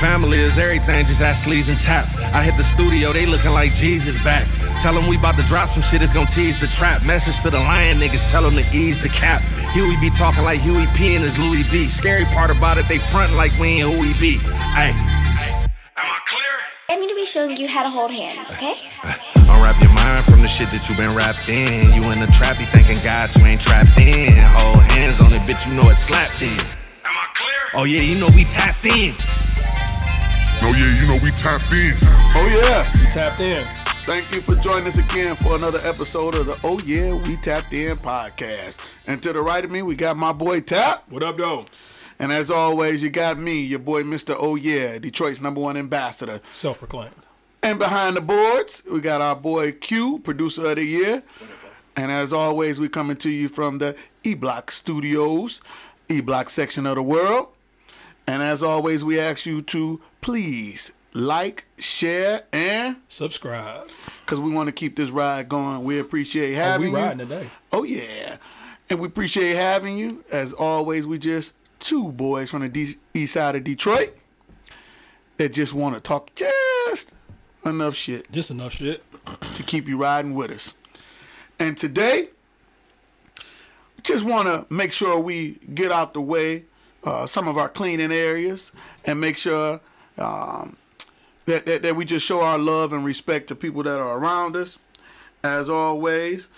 Family is everything, just ask Sleaze and Tap. I hit the studio, they looking like Jesus back. Tell them we about to drop some shit, it's gonna tease the trap. Message to the lion niggas, tell them to ease the cap. Huey be talking like Huey P and his Louis V. Scary part about it, they front like we ain't who we be. Hey, am I clear? I'm going to be showing you how to hold hands, okay? Unwrap your mind from the shit that you been wrapped in. You in the trap, you thinking God, you ain't trapped in. Hold hands on it, bitch, you know it's slapped in. Am I clear? Oh yeah, you know we tapped in. Oh yeah, you know we tapped in. Oh yeah. You tapped in. Thank you for joining us again for another episode of the Oh Yeah We Tapped In podcast. And to the right of me, we got my boy Tap. What up, though? And as always, you got me, your boy Mr. Oh Yeah, Detroit's number one ambassador. Self proclaimed. And behind the boards, we got our boy Q, producer of the year. And as always, we coming to you from the E Block Studios, E Block section of the world. And as always, we ask you to please like, share, and Subscribe. because we want to keep this ride going. We appreciate Oh, having we you. riding today. Oh yeah, and we appreciate having you. As always, we just two boys from the D- east side of Detroit that just want to talk just enough shit Just enough shit. to keep you riding with us. And today, just want to make sure we get out the way uh, some of our cleaning areas and make sure um, that, that, that we just show our love and respect to people that are around us. As always,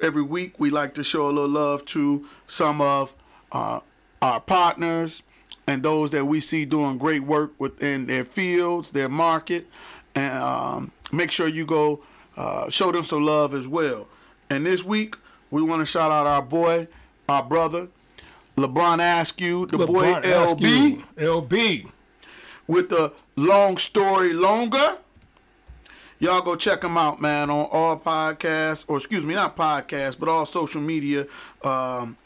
every week we like to show a little love to some of uh, our partners and those that we see doing great work within their fields, their market, and um, make sure you go uh, show them some love as well. And this week we want to shout out our boy, our brother, LeBron Askew, the boy LB, Askew. LB. With the long story longer. Y'all go check him out, man, on all podcasts, or excuse me, not podcasts, but all social media um,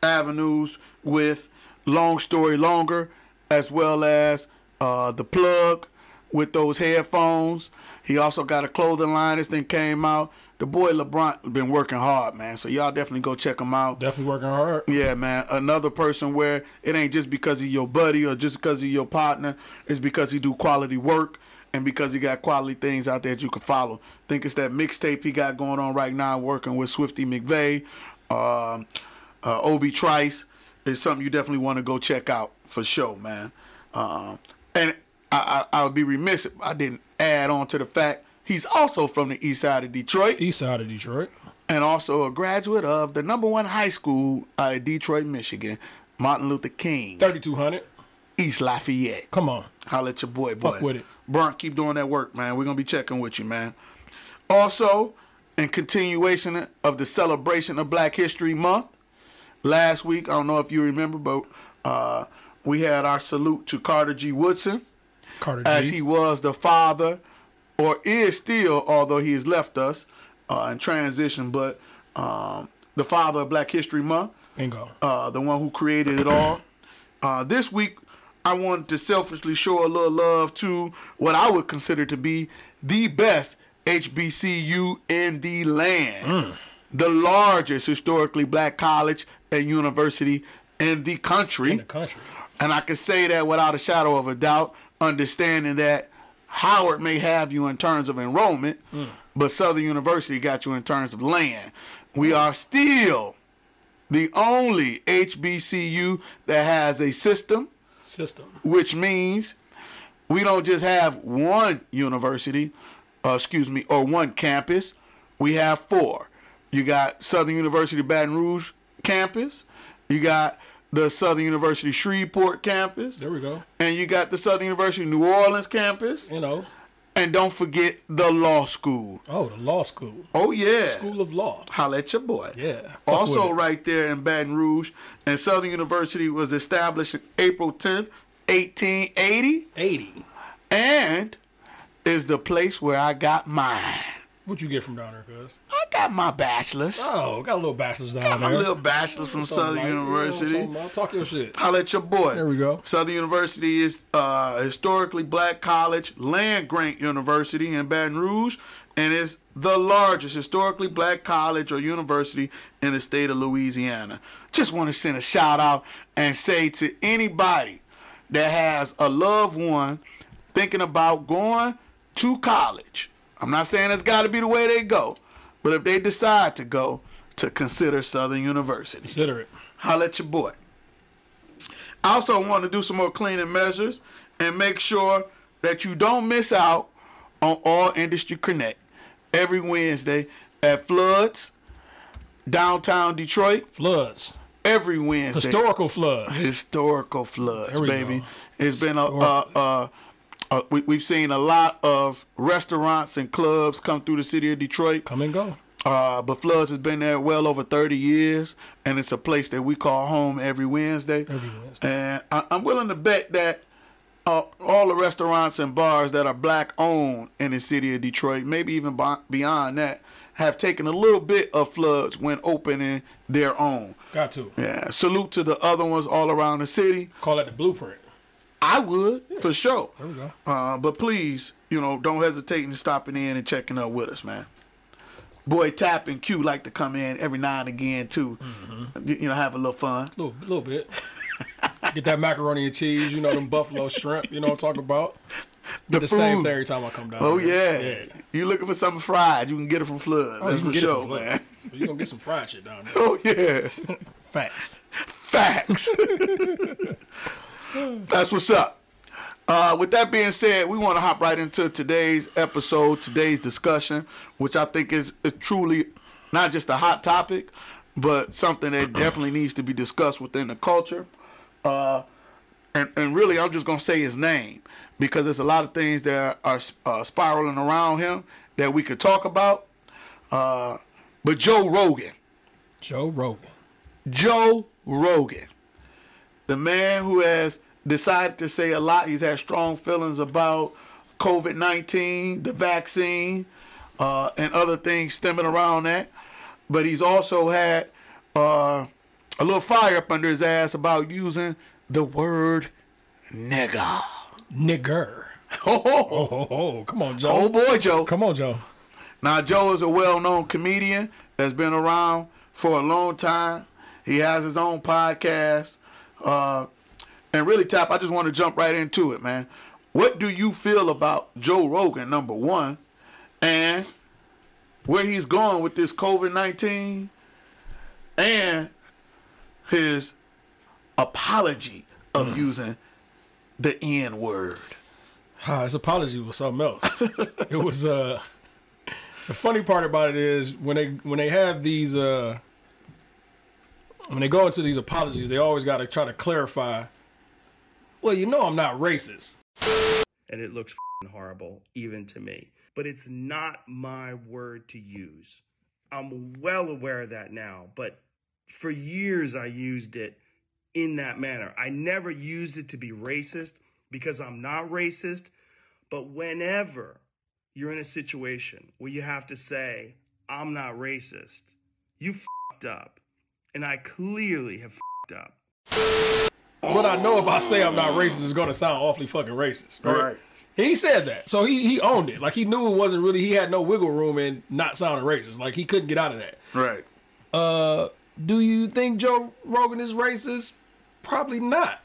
avenues with Long Story Longer, as well as uh, The Plug with those headphones. He also got a clothing line. This thing came out. The boy LeBron been working hard, man. So y'all definitely go check him out. Definitely working hard. Yeah, man. Another person where it ain't just because he your buddy or just because he your partner. It's because he do quality work and because he got quality things out there that you can follow. think it's that mixtape he got going on right now, working with Swifty McVay, um, uh, Obi Trice. It's something you definitely want to go check out for sure, man. Um, and I, I, I would be remiss if I didn't add on to the fact he's also from the east side of Detroit East side of Detroit. and also a graduate of the number one high school out of Detroit, Michigan, Martin Luther King, 3200. East Lafayette. Come on. Holla at your boy, boy. Fuck with it. Brunk, keep doing that work, man. We're gonna be checking with you, man. Also, in continuation of the celebration of Black History Month, last week, I don't know if you remember, but uh, we had our salute to Carter G. Woodson Carter as he was the father, or is still, although he has left us uh, in transition, but um, the father of Black History Month, Bingo. uh, the one who created it all. Uh, this week, I wanted to selfishly show a little love to what I would consider to be the best HBCU in the land, the largest historically black college and university in the country. in the country. And I can say that without a shadow of a doubt, understanding that Howard may have you in terms of enrollment, but Southern University got you in terms of land. We are still the only HBCU that has a system, System. which means we don't just have one university, uh, excuse me, or one campus. We have four. You got Southern University Baton Rouge campus. You got the Southern University Shreveport campus. There we go. And you got the Southern University New Orleans campus. You know. And don't forget the law school. Oh, the law school. Oh, yeah. School of Law. Holla at your boy. Yeah. Also, right there in Baton Rouge, and Southern University was established April 10th, 1880, 80. and is the place where I got mine. What you get from down there, cuz? I got my bachelor's. Oh, got a little bachelor's down got my there. little bachelor's from Southern like- you know University. Talk your shit. Holla at your boy. There we go. Southern University is uh, a historically black college, land grant university in Baton Rouge, and is the largest historically black college or university in the state of Louisiana. Just want to send a shout out and say to anybody that has a loved one thinking about going to college, I'm not saying it's got to be the way they go, but if they decide to go, to consider Southern University. Consider it. Holla at your boy. I also want to do some more cleaning measures and make sure that you don't miss out on All Industry Connect every Wednesday at Floods, downtown Detroit, Floods. every Wednesday. Historical floods. Historical floods, baby. go. It's been a, uh, uh, uh, we, we've seen a lot of restaurants and clubs come through the city of Detroit. Come and go. Uh, but Floods has been there well over 30 years, and it's a place that we call home every Wednesday. Every Wednesday. And I, I'm willing to bet that uh, all the restaurants and bars that are black owned in the city of Detroit, maybe even beyond that, have taken a little bit of Floods when opening their own. Got to. Yeah, salute to the other ones all around the city. Call it the blueprint. I would, for sure. There we go. Uh, but please, you know, don't hesitate in stopping in and checking up with us, man. Boy Tap and Q like to come in every now and again too. Mm-hmm. You know, have a little fun. little, little bit. Get that macaroni and cheese, you know, them buffalo shrimp, you know what I'm talking about. The The same thing every time I come down. Oh there. yeah. You looking for something fried? You can get it from Flood. Oh, That's you can for get sure, man. You gonna get some fried shit down there. Oh yeah. Facts. Facts. That's what's up. Uh, with that being said, we want to hop right into today's episode, today's discussion, which I think is, is truly not just a hot topic, but something that definitely needs to be discussed within the culture. Uh, and, and really, I'm just going to say his name because there's a lot of things that are uh, spiraling around him that we could talk about. Uh, but Joe Rogan. Joe Rogan. Joe Rogan, the man who has decided to say a lot. He's had strong feelings about COVID 19, the vaccine, uh, and other things stemming around that. But he's also had uh, a little fire up under his ass about using the word. Nigger. Oh, oh, Oh, oh, oh. come on, Joe. oh boy, Joe. Come on, Joe. Now, Joe is a well known comedian that's been around for a long time. He has his own podcast. Uh, and really, Tap, I just want to jump right into it, man. What do you feel about Joe Rogan, number one, and where he's going with this COVID 19 and his apology of using the N word? His apology was something else. it was uh the funny part about it is when they when they have these uh when they go into these apologies, they always got to try to clarify. Well, you know, I'm not racist. and it looks horrible even to me. But it's not my word to use. I'm well aware of that now, but for years I used it in that manner. I never used it to be racist because I'm not racist, but whenever you're in a situation where you have to say, I'm not racist, you fed up. And I clearly have fed up. But I know if I say I'm not racist, it's gonna sound awfully fucking racist. Right? Right. He said that, so he he owned it. Like he knew it wasn't really. He had no wiggle room in not sounding racist. Like he couldn't get out of that. Right. Uh, do you think Joe Rogan is racist? Probably not.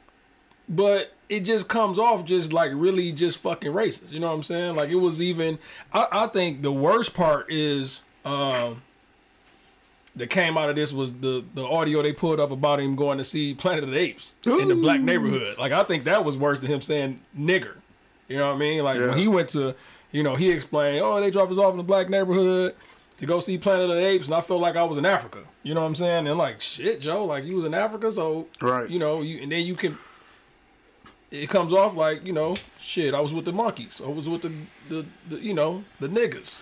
But it just comes off just like really just fucking racist. You know what I'm saying? Like it was even. I, I think the worst part is um that came out of this was the the audio they pulled up about him going to see Planet of the Apes in the black neighborhood. Like I think that was worse than him saying nigger. You know what I mean? Like Yeah. when he went to, you know, he explained, oh, they dropped us off in the black neighborhood to go see Planet of the Apes, and I felt like I was in Africa. You know what I'm saying? And like, shit, Joe, like you was in Africa, so Right. You know, you and then you can. It comes off like you know, shit. I was with the monkeys. I was with the, the, the you know, the niggas.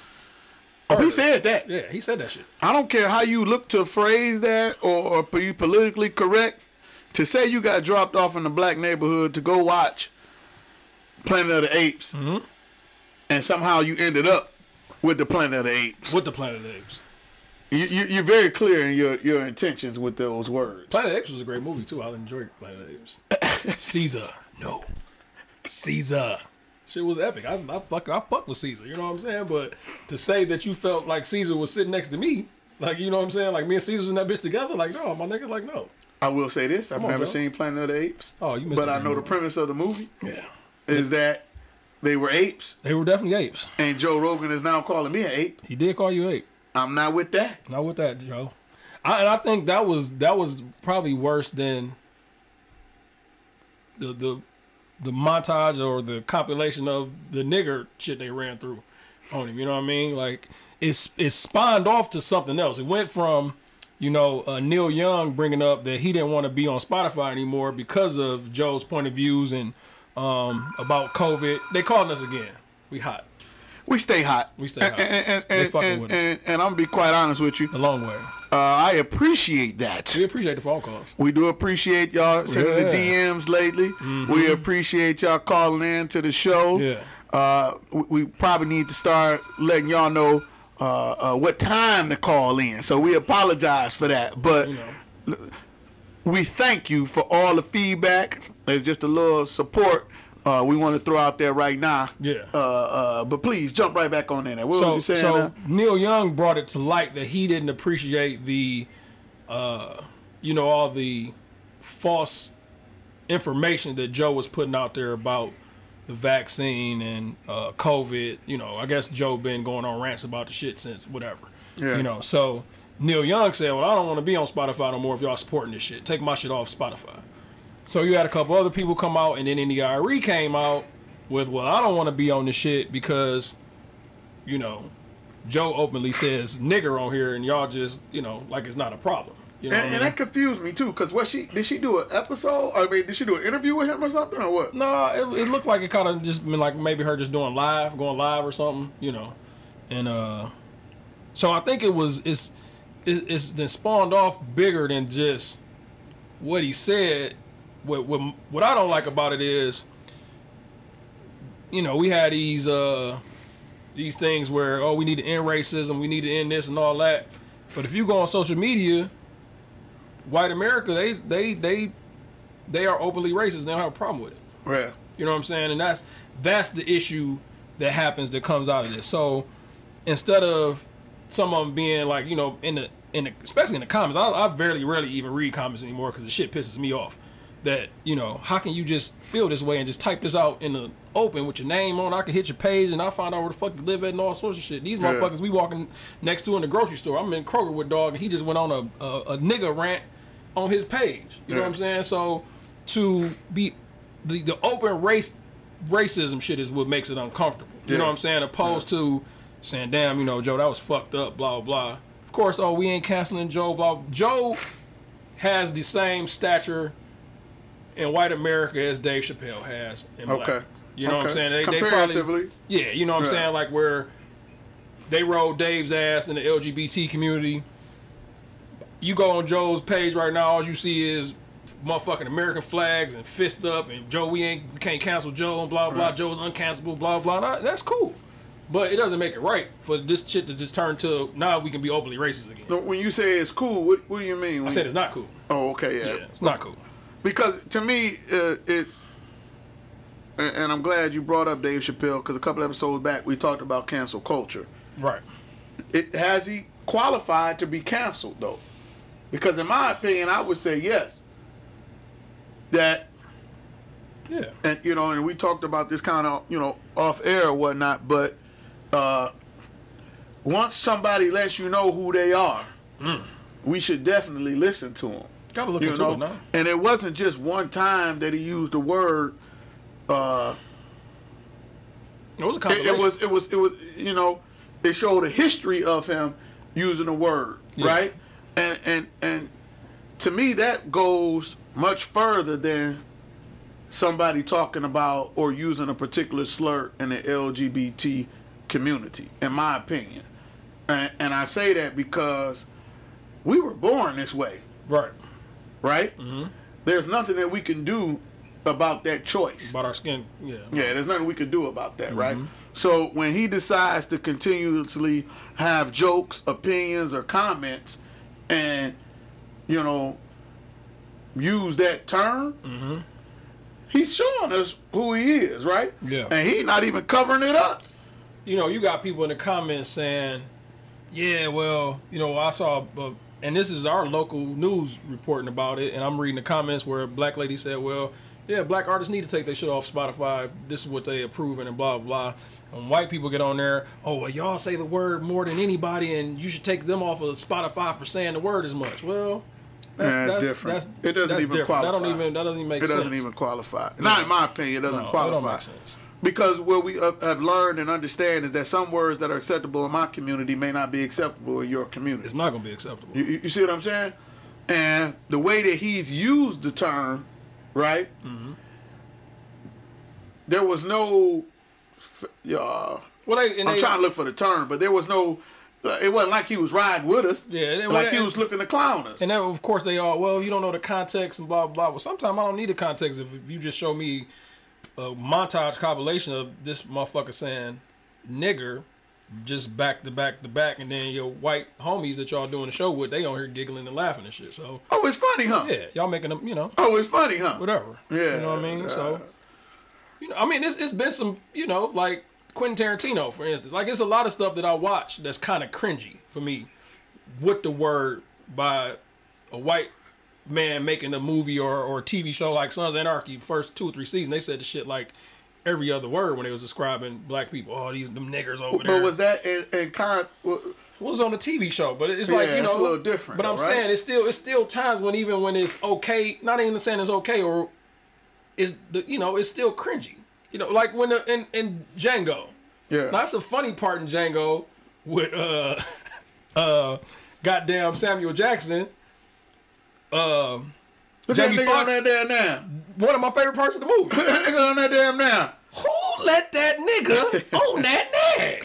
Oh, he said that. Yeah, he said that shit. I don't care how you look to phrase that or, or be politically correct. To say you got dropped off in a black neighborhood to go watch Planet of the Apes, mm-hmm. and somehow you ended up with the Planet of the Apes. With the Planet of the Apes. You, you, you're very clear in your, your intentions with those words. Planet of the Apes was a great movie too. I enjoyed Planet of the Apes. Caesar, no, Caesar. Shit was epic. I, I fuck, I fuck with Caesar. You know what I'm saying? But to say that you felt like Caesar was sitting next to me, like you know what I'm saying, like me and Caesar was in that bitch together, like no, my nigga, like no. I will say this: I've never seen Planet of the Apes. Oh, you missed But I know the premise of the movie Yeah, is that they were apes, they were definitely apes. and Joe Rogan is now calling me an ape. He did call you ape. I'm not with that. Not with that, Joe. I, and I think that was that was probably worse than the the the montage or the compilation of the nigger shit they ran through on him. You know what I mean? Like it's it spawned off to something else. It went from you know uh, Neil Young bringing up that he didn't want to be on Spotify anymore because of Joe's point of views and um, about COVID. They calling us again. We hot. We stay hot. We stay hot. And, and, and, and, and I'm gonna be quite honest with you. The long way. Uh, I appreciate that. We appreciate the phone calls. We do appreciate y'all sending the DMs lately. We appreciate y'all calling in to the show. Yeah. Uh, we, we probably need to start letting y'all know uh, uh, what time to call in. So we apologize for that. But You know. we thank you for all the feedback. There's just a little support uh, we want to throw out there right now. Yeah. Uh, uh, but please jump right back on in there. What were so, you saying? so now? Neil Young brought it to light that he didn't appreciate the, uh, you know, all the false information that Joe was putting out there about the vaccine and uh, COVID. You know, I guess Joe been going on rants about the shit since whatever. Yeah. You know, so Neil Young said, "Well, I don't want to be on Spotify no more if y'all supporting this shit. Take my shit off Spotify." So you had a couple other people come out, and then India.Arie came out with, "Well, I don't want to be on this shit because." you know, Joe openly says nigger on here, and y'all just, you know, like it's not a problem. You know And, I and that confused me too, cause what she did she do an episode? I mean, did she do an interview with him or something or what? no, it, it looked like it kind of just been like maybe her just doing live, going live or something, you know, and uh, so I think it was it's it, it's then spawned off bigger than just what he said. What what what I don't like about it is, you know, we had these uh these things where oh we need to end racism, we need to end this and all that. But if you go on social media, white America, they they they they are openly racist. They don't have a problem with it. Yeah. You know what I'm saying? And that's that's the issue that happens that comes out of this. So instead of some of them being like, you know, in the in the especially in the comments, I, I barely rarely even read comments anymore because the shit pisses me off. That you know, how can you just feel this way and just type this out in the open with your name on? I can hit your page and I find out where the fuck you live at and all sorts of shit. These Yeah. motherfuckers we walking next to in the grocery store. I'm in Kroger with dog and he just went on a a, a nigga rant on his page. You know what I'm saying? So to be the the open race racism shit is what makes it uncomfortable. You know what I'm saying? Opposed to saying, "Damn, you know, Joe, that was fucked up." Blah blah. Of course, oh, we ain't canceling Joe. Blah. Joe has the same stature in white America as Dave Chappelle has in black. Okay. You know what I'm saying? They, they Comparatively. probably, yeah. You know what I'm saying? Like where they rode Dave's ass in the LGBT community. You go on Joe's page right now, all you see is motherfucking American flags and fist up and Joe, we ain't we can't cancel Joe and blah blah. Right. Joe's uncancelable, blah blah. Nah, that's cool, but it doesn't make it right for this shit to just turn to now we can be openly racist again. No, When you say it's cool, what, what do you mean? I when- said it's not cool. Oh, okay, yeah. Yeah, it's not cool. Because to me, uh, it's, and I'm glad you brought up Dave Chappelle because a couple episodes back we talked about cancel culture. Right. It has he qualified to be canceled though? Because in my opinion, I would say yes. That Yeah. and you know, and we talked about this kind of you know off air or whatnot, but uh, once somebody lets you know who they are, we should definitely listen to them. Gotta look You into know, it now. and it wasn't just one time that he used the word. Uh, It was a it, it was it was it was you know, it showed a history of him using the word Yeah. right, and and and to me that goes much further than somebody talking about or using a particular slur in the LGBT community, in my opinion. And, and I say that because we were born this way, right. Right? Mm-hmm. There's nothing that we can do about that choice. About our skin. Yeah. Yeah, there's nothing we can do about that, right? Mm-hmm. So when he decides to continuously have jokes, opinions, or comments, and you know, use that term, he's showing us who he is, right? Yeah. And he's not even covering it up. you know, you got people in the comments saying, "Yeah, well, you know, I saw a, and this is our local news reporting about it, and I'm reading the comments where a black lady said, "Well, yeah, black artists need to take their shit off Spotify. This is what they approving and blah blah." blah. And white people get on there, "Oh, well, y'all say the word more than anybody, and you should take them off of Spotify for saying the word as much." Well, that's, Nah, that's, different. That's, It doesn't even different. That don't qualify. even that doesn't even make sense. It doesn't even qualify. Not in my opinion, it doesn't No, qualify. don't make sense. Because what we have learned and understand is that some words that are acceptable in my community may not be acceptable in your community. It's not gonna be acceptable. You, you see what I'm saying? And the way that he's used the term, right? Mm-hmm. There was no. Uh, Well, they, I'm they, trying to look for the term, but there was no. Uh, it wasn't like he was riding with us. Yeah, and- like he was looking to clown us. And of course, they all, well, you don't know the context and blah, blah, blah. Well, sometimes I don't need the context if you just show me a montage compilation of this motherfucker saying nigger just back to back to back, and then your white homies that y'all doing the show with, they on here giggling and laughing and shit. So, oh, it's funny, huh? yeah, y'all making them, you know, Oh, it's funny, huh? whatever. Yeah, You know what I mean? So, uh, you know, I mean, it's, it's been some, you know, like Quentin Tarantino, for instance. Like, it's a lot of stuff that I watch that's kind of cringy for me with the word by a white man making a movie or, or TV show like Sons of Anarchy, first two or three seasons, they said the shit like every other word when they was describing black people. Oh, these them niggers over there. But was that in, in con? well, It was on the TV show, but it's like Yeah, you know, it's a little different, But I'm right? saying it's still it's still times when even when it's okay, not even saying it's okay or is the you know it's still cringy. You know, like when the in, in Django. Yeah. Now, that's a funny part in Django with uh uh goddamn Samuel Jackson. Uh, Look at that Jamie nigga on that damn now. one of my favorite parts of the movie. Look at that nigga on that damn now. Who let that nigga on that nag?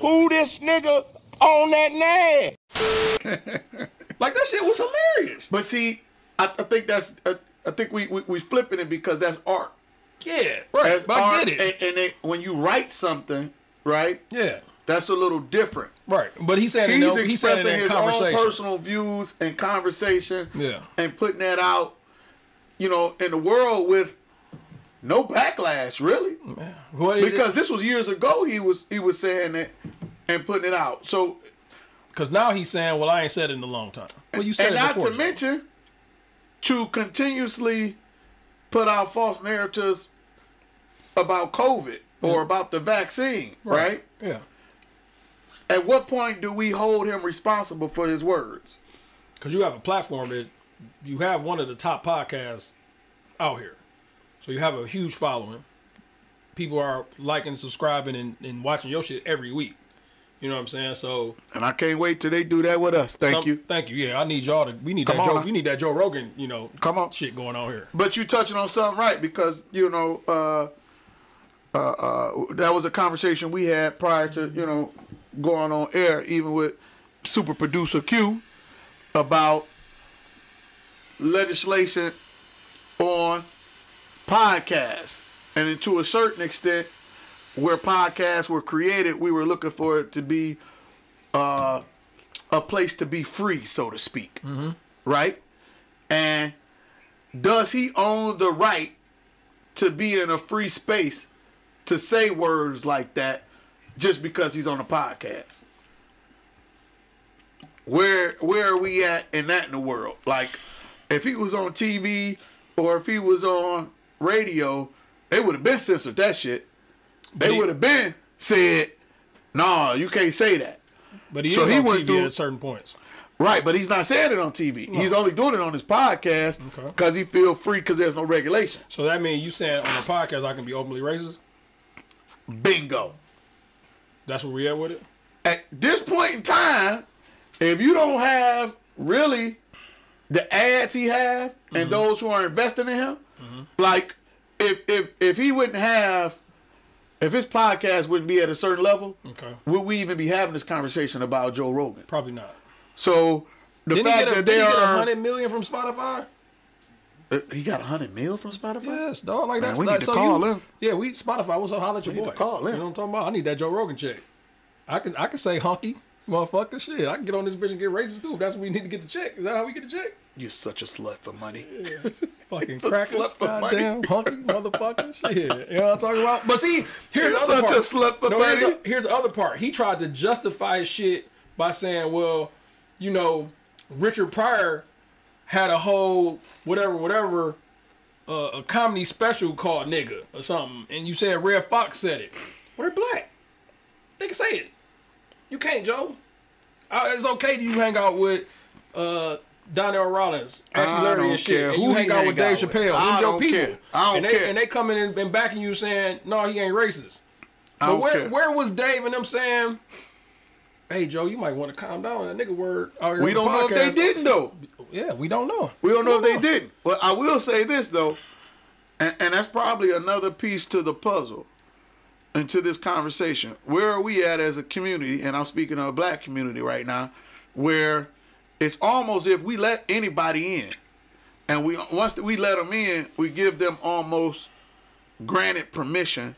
Who this nigga on that nag? Like that shit was hilarious. But see, I, I think that's. Uh, I think we, we we flipping it because that's art. Yeah, right. That's But I get it. And, and it, when you write something, right, yeah. That's a little different. Right, but he said He's he said expressing in his own personal views and conversation. Yeah. And putting that out, you know, in the world with no backlash, really. What it- Because this was years ago. He was he was saying it and putting it out. So Because now he's saying, "Well, I ain't said it in a long time." Well, you said and it not before. to Joe. mention to continuously put out false narratives about COVID or about the vaccine, right? Yeah, At what point do we hold him responsible for his words? because you have a platform that you have one of the top podcasts out here, so you have a huge following. People are liking, subscribing, and, and watching your shit every week. You know what I'm saying? So And I can't wait till they do that with us. Thank some- you. thank you. Yeah, I need y'all to. We need Come that Joe. now. We need that Joe Rogan. You know, Come on. shit going on here. But you touching on something right because you know uh, uh, uh, that was a conversation we had prior to you know going on air, even with super producer Q, about legislation on podcasts, and then to a certain extent, where podcasts were created, we were looking for it to be uh, a place to be free, so to speak, right? And does he own the right to be in a free space to say words like that just because he's on a podcast? Where where are we at in that in the world? Like if he was on TV or if he was on radio, they would have been censored that shit. They would have been said, "Nah, you can't say that." But he So is he on went TV through- at certain points. Right, but he's not saying it on TV. He's only doing it on his podcast Okay. because he feel free because there's no regulation. So that means you saying on the podcast I can be openly racist. Bingo. That's where we at with it. At this point in time, if you don't have really the ads he have Mm-hmm. and those who are investing in him, like if if if he wouldn't have if his podcast wouldn't be at a certain level, Okay. would we even be having this conversation about Joe Rogan? Probably not. So the Didn't fact that they he are hundred million from Spotify? Uh, he got a hundred mil from Spotify. Yes, dog. Like that's we like, need to so call you, him. Yeah, we Spotify. What's up? Holla at your need boy. call him. You know what I'm talking about? I need that Joe Rogan check. I can I can say hunky, motherfucker. Shit, I can get on this bitch and get racist too. If that's what we need to get the check. Is that how we get the check? You're such a slut for money. Fucking a crackers, slut for money. goddamn hunky, motherfucker. Shit, you know what I'm talking about? But see, here's the You're other such part. a slut for no, here's, money. here's the other part. He tried to justify shit by saying, "Well, you know, Richard Pryor had a whole whatever whatever uh, a comedy special called nigga or something, and you said Redd Foxx said it. Well, they're black. They can say it. You can't, Joe. Uh, it's okay that you hang out with uh, Donnell Rawlings, Ashley I Larry, don't and shit, care and who you hang out hang with Dave. Chappelle. I your don't people. care. I don't and they, care. And they coming in and backing you saying, no, he ain't racist. Don't where care. where was Dave and them saying, hey, Joe, you might want to calm down. That nigga word out here We don't know if they didn't though. Yeah, we don't know. We don't know if they didn't. Well, I will say this though, and, and that's probably another piece to the puzzle and to this conversation. Where are we at as a community? And I'm speaking of a black community right now, where it's almost if we let anybody in, and we once we let them in, we give them almost granted permission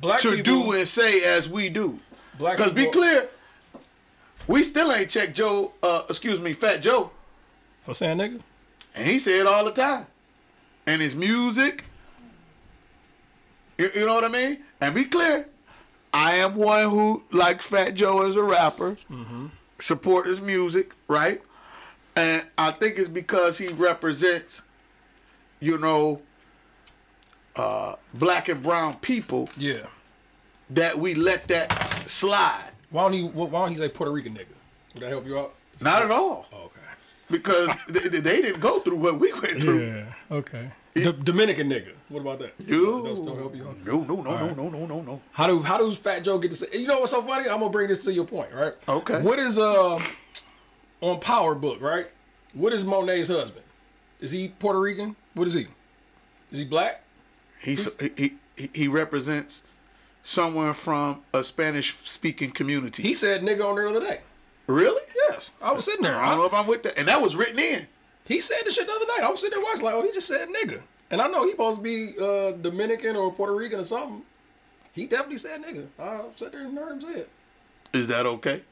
Black to people, do and say as we do. Black Because be clear, we still ain't checked Joe. Uh, excuse me, Fat Joe. for saying nigga. And he said it all the time. And his music, you, you know what I mean? And be clear, I am one who likes Fat Joe as a rapper, support his music, right? And I think it's because he represents, you know, uh, black and brown people Yeah. That we let that slide. Why don't he? Why don't he say Puerto Rican nigga? Would that help you out? Not at all. Oh, okay. Because they, they didn't go through what we went through. Yeah. Okay. D- Dominican nigga. What about that? No, help you out. no, no, no, no, no, no, no, no. How do how does Fat Joe get to say? You know what's so funny? I'm gonna bring this to your point, right? Okay. What is uh on Power Book, right? What is Monet's husband? Is he Puerto Rican? What is he? Is he black? He's, he, he he represents someone from a Spanish speaking community. He said nigga on there the other day. really? Yes, I was sitting there. I don't know if I'm with that. And that was written in. he said the shit the other night. I was sitting there watching like, oh, he just said nigga, and I know he supposed to be uh, Dominican or Puerto Rican or something. He definitely said nigga. I sat there and heard him say it. Is that okay?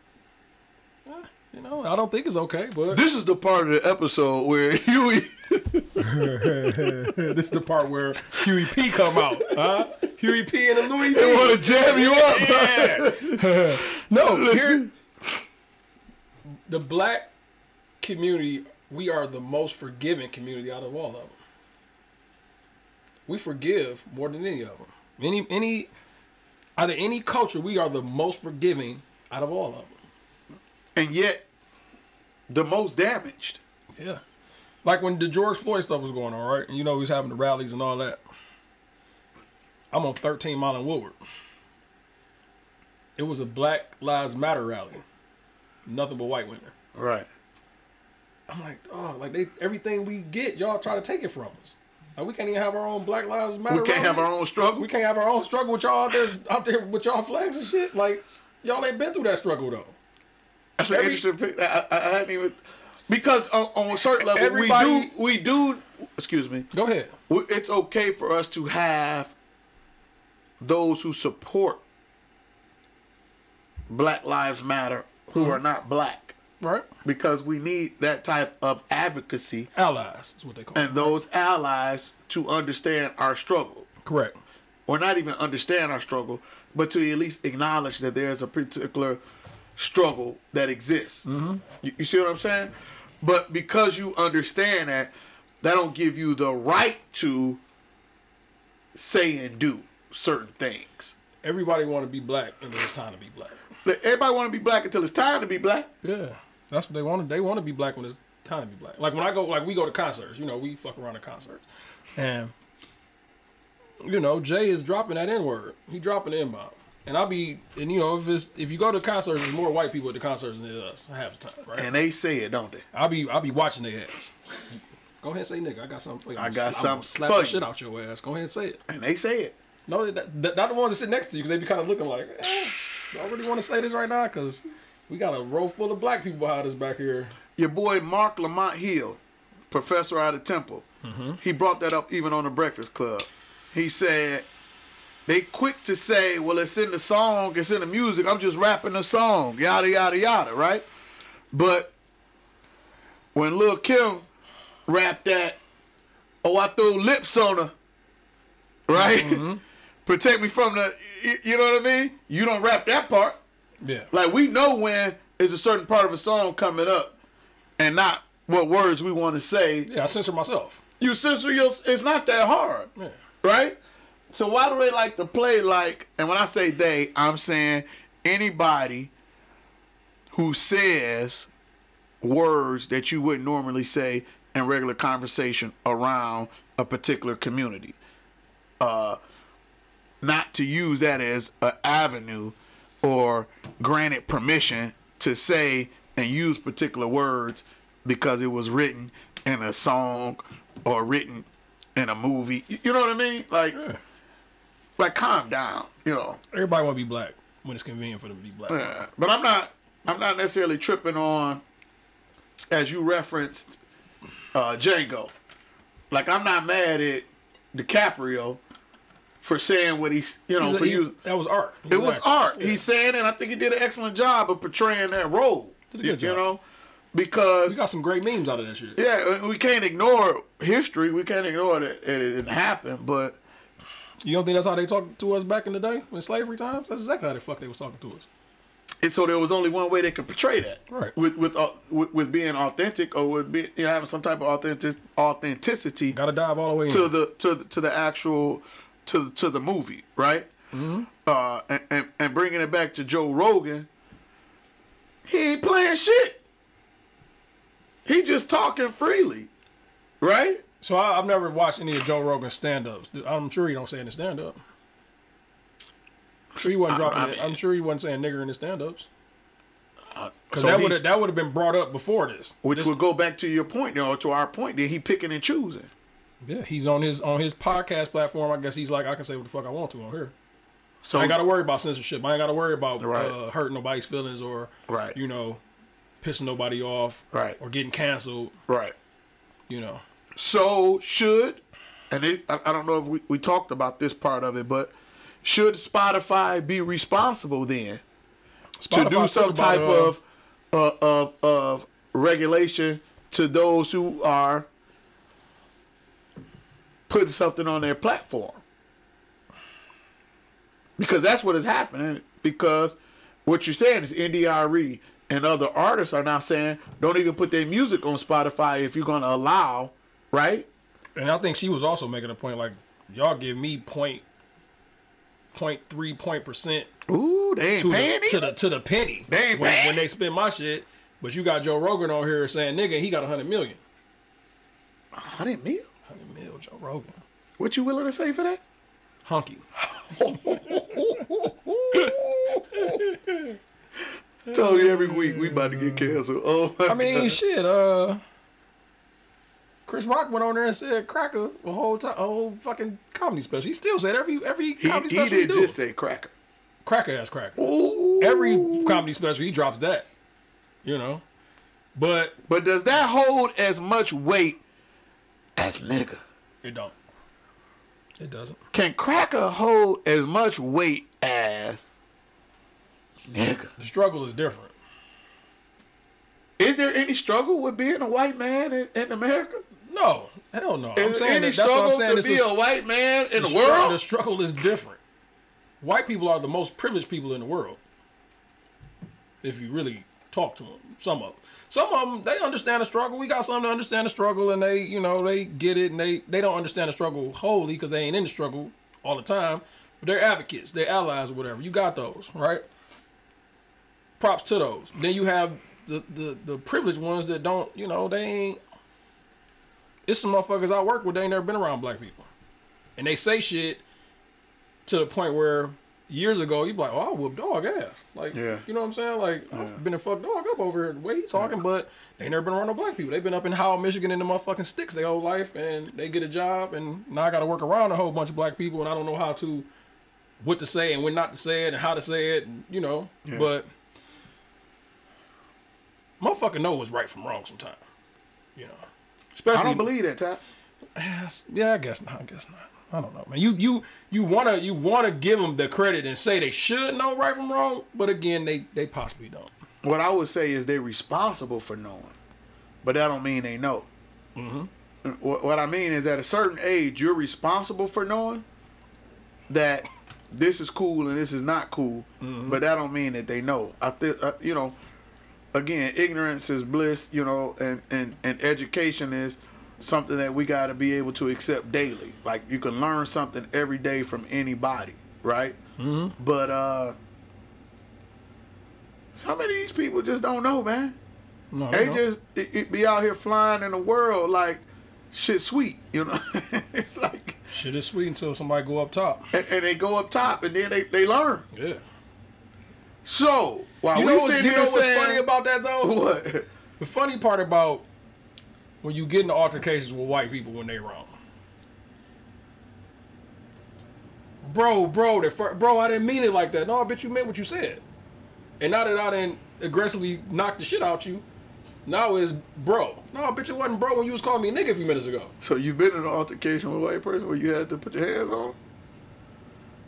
You know, I don't think it's okay, but This is the part of the episode where Huey. this is the part where Huey P come out, huh? Huey P and the Louis They want to jam you up. Yeah. no, here, Listen. the black community, we are the most forgiving community out of all of them. We forgive more than any of them. Any any out of any culture, we are the most forgiving out of all of them. And yet, the most damaged. Yeah. Like when the George Floyd stuff was going on, right? And you know he was having the rallies and all that. I'm on 13 Mile and Woodward. It was a Black Lives Matter rally. Nothing but white women. Right. I'm like, oh, like they everything we get, y'all try to take it from us. Like we can't even have our own Black Lives Matter. We can't have our own struggle. We can't have our own struggle with y'all out there, out there with y'all flags and shit. Like y'all ain't been through that struggle though. That's an interesting. I, I, I hadn't even because on, on a certain level Everybody- we do we do. Excuse me. Go ahead. It's okay for us to have those who support Black Lives Matter who Mm-hmm. are not black Right? because we need that type of advocacy Allies is what they call and it. those allies to understand our struggle. Correct. or not even understand our struggle, but to at least acknowledge that there's a particular struggle that exists. Mm-hmm. You, you see what I'm saying? But because you understand that, that don't give you the right to say and do certain things. Everybody want to be black, and it's time to be black. Everybody want to be black until it's time to be black. Yeah, that's what they want. to They want to be black when it's time to be black. Like when I go, like we go to concerts. You know, we fuck around at concerts, and you know, Jay is dropping that N word. He dropping the N bomb, and I'll be, and you know, if it's if you go to concerts, there's more white people at the concerts than us half the time, right? And they say it, don't they? I'll be I'll be watching their ass. Go ahead and say nigga. I got something for you. I got I'm something slap the shit out your ass. Go ahead and say it. And they say it. No, that, that, not the ones that sit next to you because they be kind of looking like, eh, do I really want to say this right now? Because we got a row full of black people behind us back here. Your boy Marc Lamont Hill, professor out of Temple, he brought that up even on the Breakfast Club. He said they quick to say, "Well, it's in the song, it's in the music. I'm just rapping the song, yada yada yada." Right? But when Lil Kim rapped that, "Oh, I threw lips on her," right? Mm-hmm. Protect me from the, you know what I mean? You don't rap that part. Yeah. Like we know when is a certain part of a song coming up, and not what words we want to say. Yeah, I censor myself. You censor your. It's not that hard, Yeah. right? So why do they like to play like? And when I say they, I'm saying anybody who says words that you wouldn't normally say in regular conversation around a particular community. Uh, not to use that as an avenue or granted permission to say and use particular words because it was written in a song or written in a movie. You- You know what I mean? Like, like calm down. You know. Everybody want to be black when it's convenient for them to be black. Yeah, but I'm not. I'm not necessarily tripping on, as you referenced, uh, Django. Like I'm not mad at DiCaprio for saying what he's, you know, He's a- for he- you. that was art. It was art. Yeah. He's saying, and I think he did an excellent job of portraying that role. Did a you, good you job. know, because We got some great memes out of that shit. yeah, we can't ignore history. We can't ignore that it didn't happen. But You don't think that's how they talked to us back in the day in slavery times? That's exactly how the fuck they was talking to us. And so there was only one way they could portray that, Right. With with uh, with, with being authentic or with be, you know, having some type of authentic authenticity Got to dive all the way in. to the to the, to the actual to to the movie, right? Mm-hmm. Uh, and, and and bringing it back to Joe Rogan, he ain't playing shit. He just talking freely, right? So I, I've never watched any of Joe Rogan's stand-ups. I'm sure he don't say in the stand-up. I'm sure he wasn't dropping I it. mean- I'm sure he wasn't saying nigger in his stand-ups. Because So that would have that would have been brought up before this. Which This- would go back to your point, you know, to our point. Then he picking and choosing. yeah, he's on his on his podcast platform. I guess he's like, I can say what the fuck I want to on here. So I ain't got to worry about censorship. I ain't got to worry about Right. uh, hurting nobody's feelings or Right. you know pissing nobody off Right. or getting canceled. right. You know, So should, and it, I, I don't know if we, we talked about this part of it, but should Spotify be responsible then to do some type uh, of uh, of of regulation to those who are putting something on their platform? Because that's what is happening. Because what you're saying is India.Arie and other artists are now saying don't even put their music on Spotify if you're going to allow, right? And I think she was also making a point like, y'all give me point, point three point percent Ooh, they ain't to paying the, to the to the penny They ain't when, paying. when they spend my shit. But you got Joe Rogan on here saying nigga, he got a hundred million. Hundred mil. Hundred mil, Joe Rogan, What you willing to say for that? hunky. Told you every week we about to get canceled. Oh my I mean, God. shit. Uh, Chris Rock went on there and said cracker a whole time, a whole fucking comedy special. He still said every every he, comedy he special he, did do. just say cracker. cracker ass cracker. Ooh. Every comedy special he drops that. You know, but But does that hold as much weight as nigga? it don't. It doesn't. Can cracker hold as much weight as nigga? The struggle is different. Is there any struggle with being a white man in, in America? No, hell no. I'm saying that, that's what I'm saying. to be is, a white man in the, the struggle- world? The struggle is different. White people are the most privileged people in the world. If you really talk to them, some of them, some of them, they understand the struggle. We got some to understand the struggle, and they, you know, they get it, and they they don't understand the struggle wholly because they ain't in the struggle all the time. But they're advocates, they're allies, or whatever. You got those, right? Props to those. Then you have the the the privileged ones that don't, you know, they ain't. It's some motherfuckers I work with. They ain't never been around black people, and they say shit to the point where years ago you'd be like, "Oh, I whoop dog ass." Like, Yeah. you know what I'm saying? Like, I've been a fuck dog up over here the way he's talking, but they ain't never been around no black people. They've been up in Howell, Michigan, in the motherfucking sticks their whole life, and they get a job, and now I got to work around a whole bunch of black people, and I don't know how to, what to say and when not to say it, and how to say it, and, you know. But motherfucker know what's right from wrong sometimes, you know. Especially I don't believe that, Ty. Yes. Yeah, I guess not. I guess not. I don't know, man. You you you wanna you wanna give them the credit and say they should know right from wrong, but again, they they possibly don't. What I would say is they're responsible for knowing, but that don't mean they know. Mm-hmm. What, what I mean is, at a certain age, you're responsible for knowing that this is cool and this is not cool, but that don't mean that they know. I think uh, you know, again, ignorance is bliss, you know, and and and education is something that we got to be able to accept daily. Like you can learn something every day from anybody, right? Mm-hmm. But uh some of these people just don't know, man. No, They just it, it be out here flying in the world like shit sweet, you know, like shit is sweet until somebody go up top. and, and they go up top and then they, they learn. Yeah. So while You know sitting you know what's saying, funny about that though? what? The funny part about when you get into altercations with white people when they wrong. Bro, bro, the fir- bro, I didn't mean it like that. No, I bet you meant what you said. And now that I didn't aggressively knock the shit out you, now it's bro. No, I bet you wasn't bro when you was calling me a nigga a few minutes ago. So you've been in an altercation with a white person where you had to put your hands on?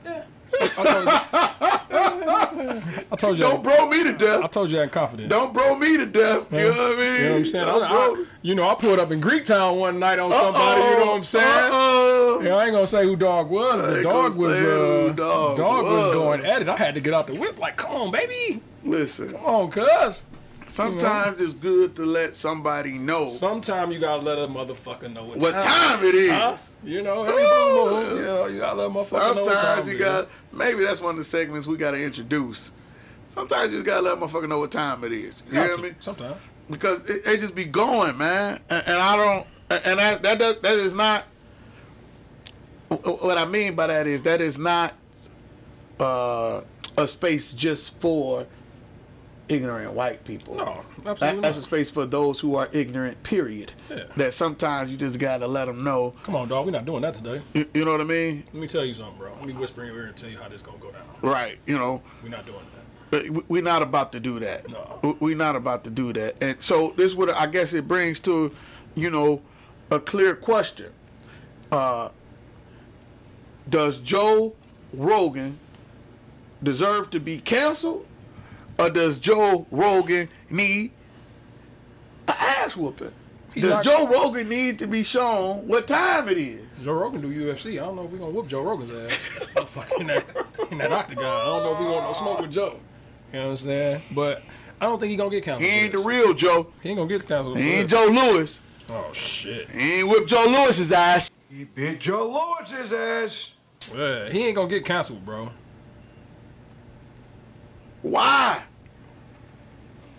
Yeah. I told you. I told you. Don't bro me to death. I told you I had confidence. Don't bro me to death. You know what I mean? You know what I'm saying? Don't I, bro- I, you know, I pulled up in Greektown one night on somebody. You know what I'm saying? Uh-oh. Yeah, I ain't gonna say who dog was, but dog was uh, dog dog, was. was. going at it. I had to get out the whip, like, come on, baby, Listen, come on, cuz. Sometimes it's good to let somebody know Sometimes you gotta let a motherfucker know what, what time it is. Huh? You know, every you know, you gotta let a motherfucker know what time Sometimes it you got maybe that's one of the segments we got to introduce. Sometimes you just gotta let a motherfucker know what time it is. You Got hear to, me? Sometimes. because it, they just be going, man. And, and I don't, and that that that, that is not. What I mean by that is that is not uh, a space just for ignorant white people. No, That- absolutely that's a space for those who are ignorant. Period. Yeah. That sometimes you just gotta let them know. Come on, dog. We're not doing that today. You, you know what I mean? Let me tell you something, bro. Let me whisper in your ear and tell you how this gonna go down. Right. You know. We're not doing that. But we- we're not about to do that. No. We- We're not about to do that. And so this would I guess it brings to, you know, a clear question. Uh, does Joe Rogan deserve to be canceled, or does Joe Rogan need an ass whooping? He's does not- Joe Rogan need to be shown what time it is? Joe Rogan do UFC. I don't know if we're gonna whoop Joe Rogan's ass. Fucking in that, in that octagon. I don't know if we want no smoke with Joe. You know what I'm saying? But I don't think he gonna get He canceled. ain't the real Joe. He ain't gonna get canceled. He ain't. Joe Louis. Oh shit. He ain't whip Joe Louis's ass. He bit Joe Louis's ass. Yeah, he ain't gonna get canceled, bro. Why?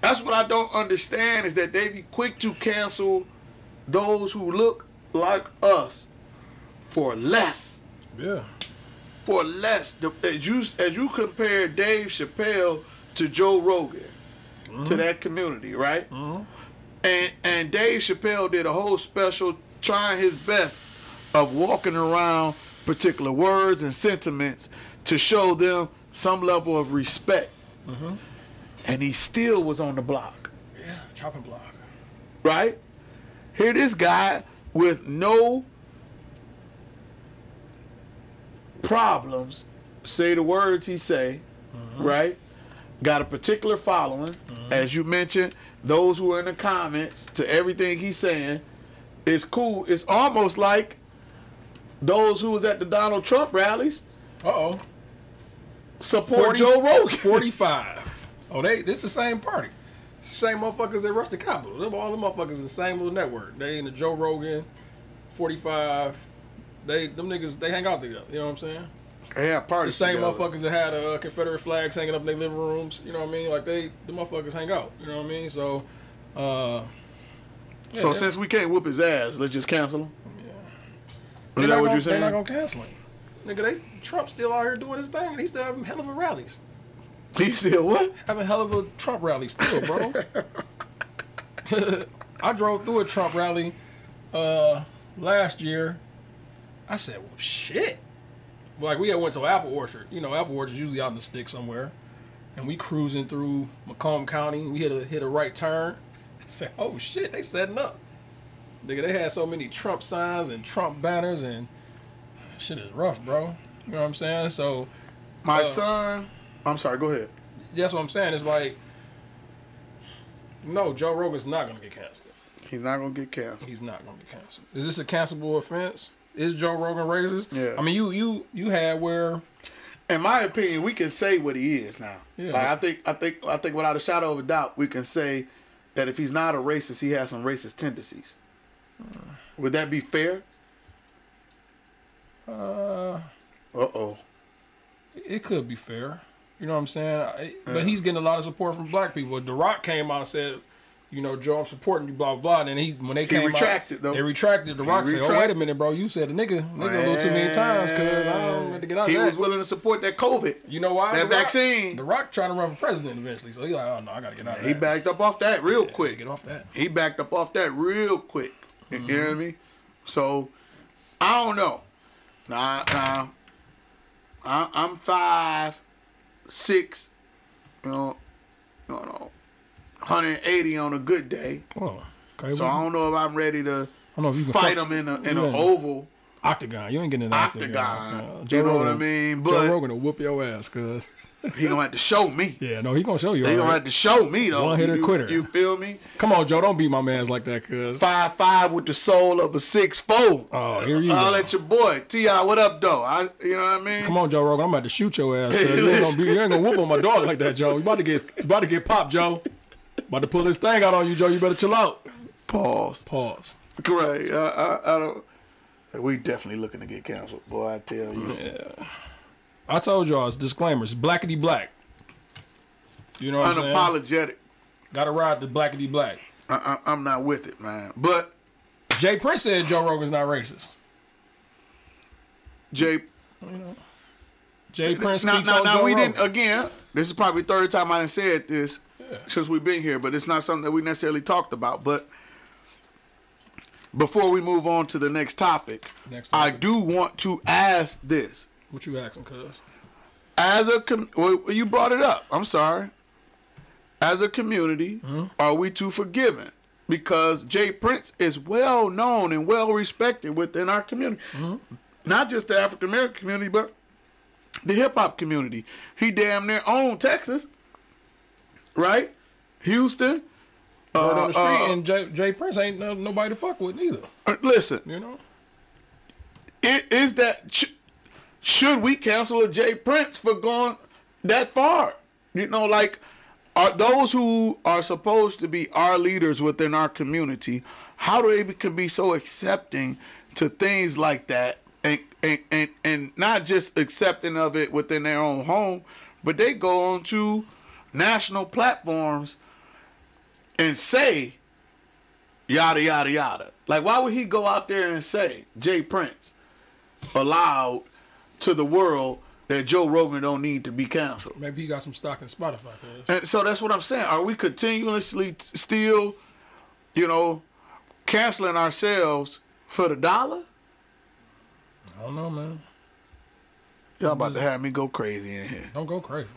That's what I don't understand is that they be quick to cancel those who look like us for less. Yeah. For less. As you as you compare Dave Chappelle to Joe Rogan to that community, right? Mm. And and Dave Chappelle did a whole special trying his best of walking around particular words and sentiments to show them some level of respect. And he still was on the block, Yeah. Chopping block. right? Here this guy with no problems say the words he say, right? Got a particular following, as you mentioned. Those who are in the comments to everything he's saying, it's cool. It's almost like those who was at the Donald Trump rallies Uh oh. support Joe Rogan. 45. Oh, they this the same party. The same motherfuckers that rushed the Capitol. Them all the motherfuckers in the same little network. They in the Joe Rogan, 45. They them niggas they hang out together. You know what I'm saying? They have The same together. motherfuckers that had uh, Confederate flags hanging up in their living rooms. You know what I mean? Like they the motherfuckers hang out. You know what I mean? So, uh, So yeah, since we can't whoop his ass, let's just cancel him. they're Is that what you're saying? They're not gonna cancel him. Nigga, they Trump's still out here doing his thing. He's still having hell of a rallies. He still what? having hell of a Trump rally still, bro. I drove through a Trump rally uh, last year. I said, "Well, shit." Like we had went to Apple Orchard. You know, Apple Orchard's usually out in the stick somewhere, and we cruising through Macomb County. We hit a hit a right turn. I said, "Oh shit, they setting up." Nigga, they had so many Trump signs and Trump banners, and shit is rough, bro. You know what I'm saying? So My Uh, son. I'm sorry. Go ahead. that's what I'm saying. It's like, no, Joe Rogan's not gonna get canceled. He's not gonna get canceled. He's not gonna get canceled. Is this a cancelable offense? Is Joe Rogan racist? Yeah. I mean, you you you had where in my opinion, we can say what he is now. Yeah. Like I think, I think, I think, without a shadow of a doubt, we can say that if he's not a racist, he has some racist tendencies. Would that be fair? Uh, Uh oh. it could be fair. You know what I'm saying? I, But he's getting a lot of support from black people. The Rock came out and said, you know, Joe, I'm supporting you, blah blah. Blah. And then he, when they came retracted, out, though. they retracted. The Rock said, "Oh, wait a minute, bro. You said a nigga, nigga a little too many times, cause I don't have to get out of that." He of was willing to support that COVID. You know why? That The Rock- vaccine. the Rock trying to run for president eventually, so he's like, "Oh no, I gotta get out of He that." backed up off that real quick. Get off that. He backed up off that real quick. You Mm-hmm. hear me? So I don't know. Nah, nah. I, I'm five, six. You know, you know, 180 on a good day. Oh, okay. So I don't know if I'm ready to I don't know if you can fight fuck- him in a in an oval octagon. You ain't getting an octagon. octagon. Uh, you know what I Rogan- mean? Joe But Rogan will whoop your ass, cause he gonna have to show me. yeah, no, he gonna show you. He all gonna have to show me though. One-hitter you, quitter. You feel me? Come on, Joe, don't beat my man's like that, cause Five five with the soul of a six four. oh, here you I'll go. let your boy Ti. What up, though? I, you know what I mean? Come on, Joe Rogan, I'm about to shoot your ass. Cause you, ain't gonna be, you ain't gonna whoop on my dog like that, Joe. You about to get, you about to get popped, Joe. About to pull this thing out on you, Joe. You better chill out. Pause. Pause. Great. I, I, I don't. We definitely looking to get canceled, boy. I tell you. I told y'all it's disclaimers. Blackety black. You know what I'm saying? Unapologetic. Gotta ride the blackety black. I, I, I'm not with it, man. But J. Prince said Joe Rogan's not racist. Jay, J. Prince now, now, now we Rogan. didn't. Again, this is probably the third time I said this since we've been here, but it's not something that we necessarily talked about. But before we move on to the next topic, Next I do want to ask this. What you asking, cuz? as a com- well, you brought it up. I'm sorry. As a community, Mm-hmm. are we too forgiving? Because J. Prince is well known and well respected within our community, Mm-hmm. not just the African American community, but the hip hop community. He damn near owned Texas, right? Houston. Word on Uh, the street, uh, and Jay, J. Prince ain't no, nobody to fuck with neither. uh, listen, You know? i- is that sh- should we cancel a J. Prince for going that far? You know, like are those who are supposed to be our leaders within our community? How do they can be so accepting to things like that, and and and and not just accepting of it within their own home, but they go on to national platforms and say yada yada yada. Like, why would he go out there and say J. Prince aloud to the world that Joe Rogan don't need to be canceled? Maybe he got some stock in Spotify. And so that's what I'm saying. Are we continuously still, you know, canceling ourselves for the dollar? I don't know, man. Y'all about to have me go crazy in here. Don't go crazy.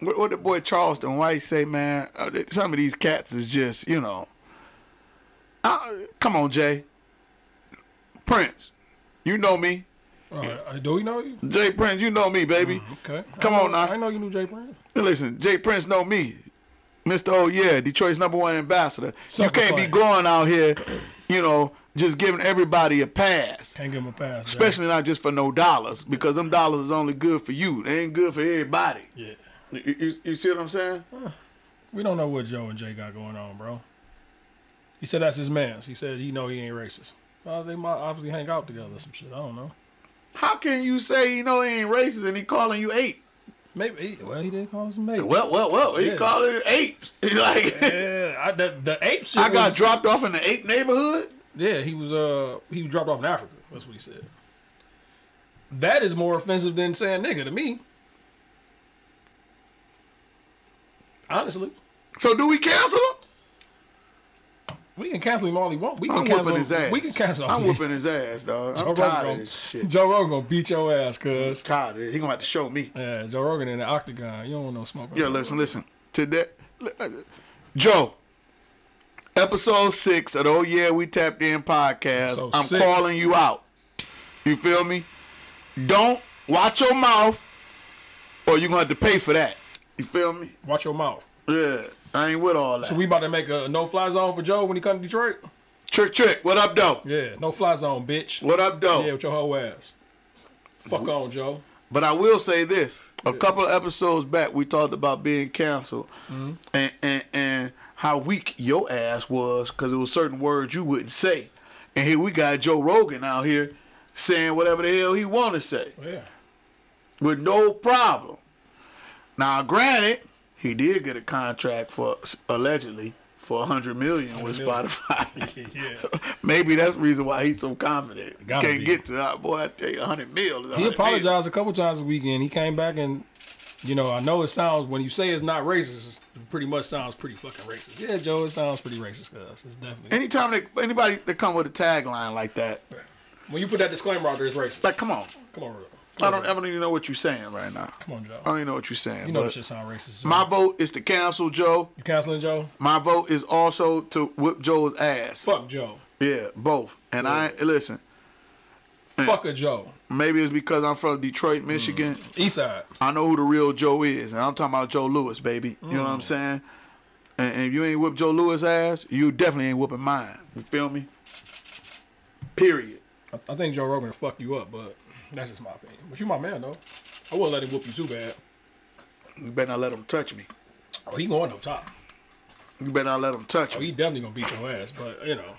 What, what the boy Charleston White say, man? Uh, some of these cats is just, you know. Uh, come on, Jay. Prince, you know me. Uh, do we know you? J. Prince, you know me, baby. Okay. Come know- on now. I know you knew J. Prince. Listen, J. Prince know me. Mr. Oh yeah, Detroit's number one ambassador. you can't be going out here, you know, just giving everybody a pass. Can't give him a pass. Especially not just for no dollars, because them dollars is only good for you. They ain't good for everybody. Yeah. You, you, you see what I'm saying? We don't know what Joe and Jay got going on, bro. He said that's his man's. He said he know he ain't racist. Well, they might obviously hang out together or some shit. I don't know. How can you say you know he ain't racist and he calling you ape? Maybe. He, well, he did call us some mates. Well, well, well, he Yeah. calling it apes. He like, yeah, I, the, the ape shit. I got was- dropped off in the ape neighborhood. Yeah, he was. Uh, he was dropped off in Africa. That's what he said. That is more offensive than saying nigga to me. Honestly, So do we cancel him? We can cancel him all he want. We can I'm cancel whooping his him. ass. We can cancel. Him. I'm him. whooping his ass, dog. I'm Rogan, tired gonna, of this shit. Joe Rogan gonna beat your ass, cuz. tired of it. He gonna have to show me. Yeah, Joe Rogan in the octagon. You don't want no smoke. Yeah, listen, listen. Today, uh, Joe. Episode six of the Oh Yeah We Tapped In podcast. Episode I'm six. calling you out. You feel me? Don't watch your mouth, or you gonna have to pay for that. You feel me? Watch your mouth. Yeah, I ain't with all that. So we about to make a no fly zone for Joe when he come to Detroit. Trick-Trick. What up, though? Yeah, no fly zone, bitch. What up, though? Yeah, with your whole ass. Fuck on, Joe. But I will say this: a couple of episodes back, we talked about being canceled Mm-hmm. and, and and how weak your ass was because it was certain words you wouldn't say. And here we got Joe Rogan out here saying whatever the hell he want to say Yeah. with no problem. Now, granted, he did get a contract for allegedly for a hundred million with million. Spotify. Yeah. Maybe that's the reason why he's so confident. Gotta Can't be. get to that boy. I tell you, a hundred mil. He apologized a couple times this weekend. He came back and, you know, I know it sounds when you say it's not racist, it pretty much sounds pretty fucking racist. Yeah, Joe, it sounds pretty racist, cuz it's definitely. Anytime that anybody that come with a tagline like that, when you put that disclaimer out there, it's racist. like, come on. come on, I don't, I don't even know what you're saying right now. come on, Joe. I don't even know what you're saying. You know this shit sound racist. Joe. my vote is to cancel Joe. you canceling Joe? My vote is also to whip Joe's ass. Fuck Joe. Yeah, both. And I listen. Fuck a Joe. Maybe it's because I'm from Detroit, mm. Michigan. East side. I know who the real Joe is, and I'm talking about Joe Louis, baby. You know what I'm mm. saying? And, and if you ain't whip Joe Louis ass, you definitely ain't whooping mine. You feel me? Period. I, I think Joe Rogan will fuck you up, but that's just my opinion. But you my man though. I wouldn't let him whoop you too bad. You better not let him touch me. Oh, he going up top. You better not let him touch Oh, me. he definitely gonna beat your ass. But you know,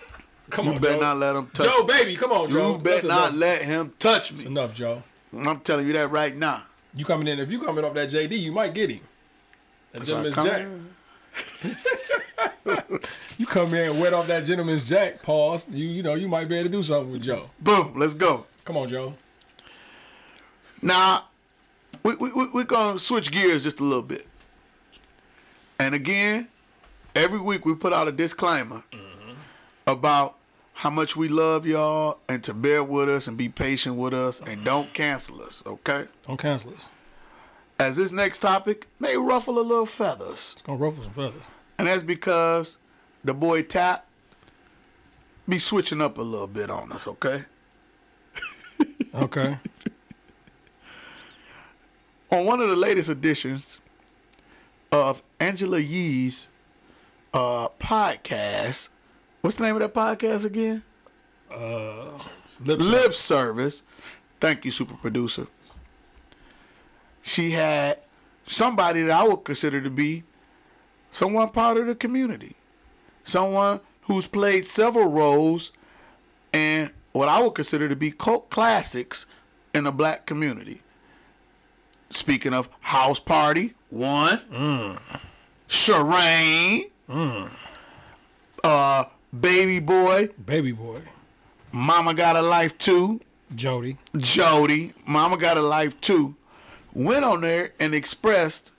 come on. You on, better Joe. not let him touch Joe, baby, come on, Joe. You better That's not enough. let him touch That's me. enough, Joe. I'm telling you that right now. You coming in? If you coming off that JD, you might get him. That gentleman's jack. You come in wet off that gentleman's jack. Pause. You you know you might be able to do something with Joe. Boom. Let's go. Come on, Joe. Now, we, we, we, we're going to switch gears just a little bit. And again, every week we put out a disclaimer mm-hmm. about how much we love y'all and to bear with us and be patient with us and don't cancel us, okay? Don't cancel us. As this next topic may ruffle a little feathers. It's gonna ruffle some feathers. And that's because the boy Tap be switching up a little bit on us, okay? Okay. on one of the latest editions of Angela Yee's uh, podcast. What's the name of that podcast again? Lip Lip Service. Thank you, super producer. She had somebody that I would consider to be someone part of the community, someone who's played several roles and what I would consider to be cult classics in the black community. Speaking of House Party, one. Sharane. Uh, Baby Boy. Baby boy. Mama Got a Life Too. Jody. Jody. Mama Got a Life Too. Went on there and expressed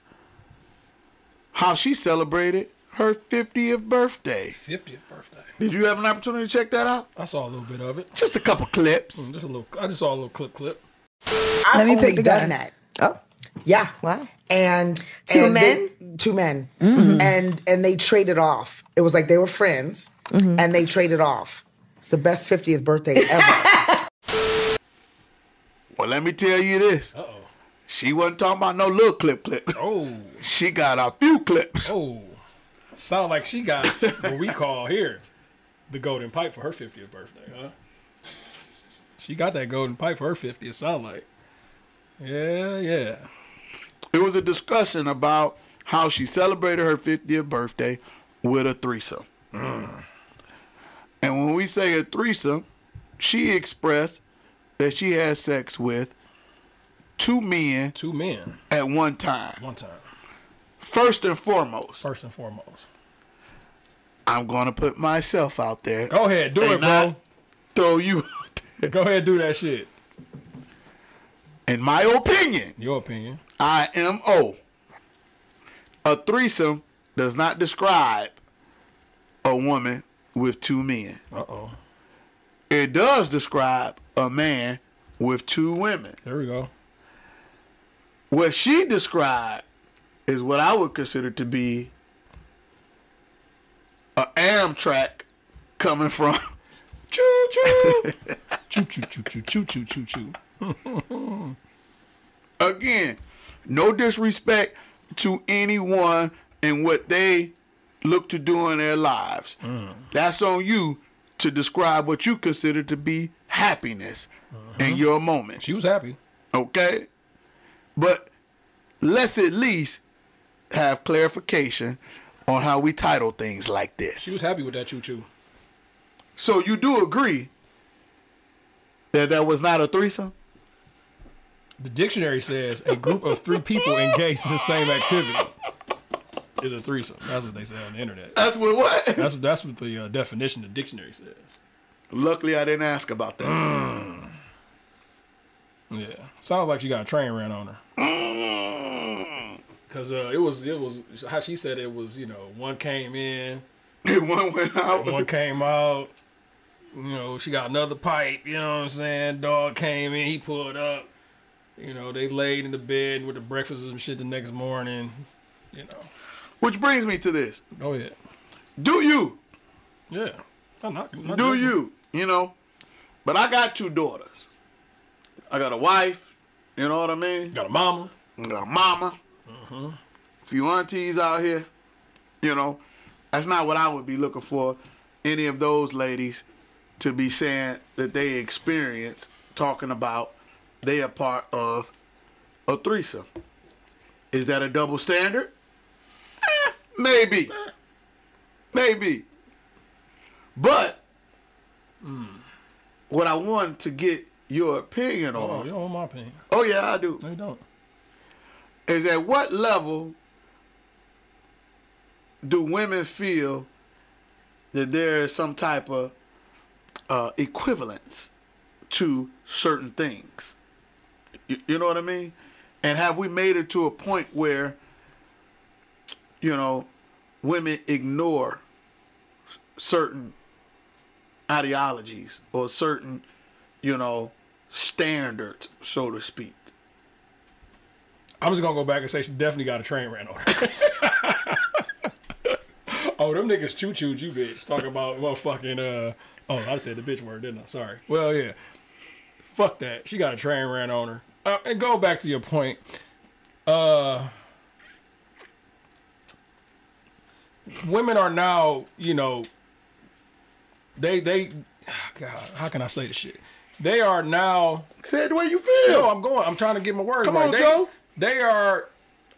how she celebrated her 50th birthday. 50th birthday. Did you have an opportunity to check that out? I saw a little bit of it. Just a couple clips. Just a little. I just saw a little clip clip. I've Let me pick the done guy. that. Oh, Yeah. Wow. And Two and men? they- two men, and and they traded off. It was like they were friends, and they traded off. It's the best fiftieth birthday ever. Well, let me tell you this. Uh oh. She wasn't talking about no little clip clip. Oh. She got a few clips. Oh. Sound like she got what we call here the golden pipe for her 50th birthday, huh? She got that golden pipe for her 50th. Sound like. Yeah, yeah. It was a discussion about how she celebrated her 50th birthday with a threesome. Mm. And when we say a threesome, she expressed that she had sex with two men Two men, at one time. one time. First and foremost, First and foremost. I'm going to put myself out there. Go ahead, do it, bro. Throw you out there. Go ahead, do that shit. In my opinion, Your opinion. IMO. A threesome does not describe a woman with two men. Uh oh. It does describe a man with two women. There we go. What she described is what I would consider to be a Amtrak coming from Choo choo. choo choo choo choo choo choo choo choo. again, no disrespect to anyone and what they look to do in their lives. Mm. That's on you to describe what you consider to be happiness in mm-hmm. your moment. She was happy. Okay? But let's at least have clarification on how we title things like this. She was happy with that choo choo. So you do agree that that was not a threesome? The dictionary says a group of three people engaged in the same activity is a threesome. That's what they say on the internet. That's what what? That's that's what the uh, definition the dictionary says. Luckily, I didn't ask about that. Mm. Yeah, sounds like she got a train ran on her. Cause uh, it was it was how she said it was you know one came in, one went out. one came out. You know she got another pipe. You know what I'm saying? Dog came in, he pulled up. You know they laid in the bed with the breakfast and shit the next morning. You know. Which brings me to this. Oh yeah. Do you? Yeah. I'm not, I'm not Do joking. you? You know? But I got two daughters. I got a wife. You know what I mean? Got a mama. I got a mama. A few aunties out here. You know? That's not what I would be looking for. Any of those ladies to be saying that they experience talking about they are part of a threesome. Is that a double standard? Eh, maybe. Maybe. But what I want to get your opinion Oh, on. you don't want my opinion. Oh yeah, I do. No, you don't. Is at what level do women feel that there is some type of uh, equivalence to certain things? You, you know what I mean? And have we made it to a point where, you know, women ignore certain ideologies or certain, you know, standards, so to speak? I'm just gonna go back and say she definitely got a train ran on her. oh, them niggas choo chooed you, bitch. Talking about motherfucking uh oh, I said the bitch word, didn't I? Sorry. Well, yeah. Fuck that. She got a train ran on her. Uh, and go back to your point. Uh women are now, you know, they they God, how can I say this shit? They are now Say it the way you feel. no, I'm going. I'm trying to get my words Come right. on, they, Joe. They are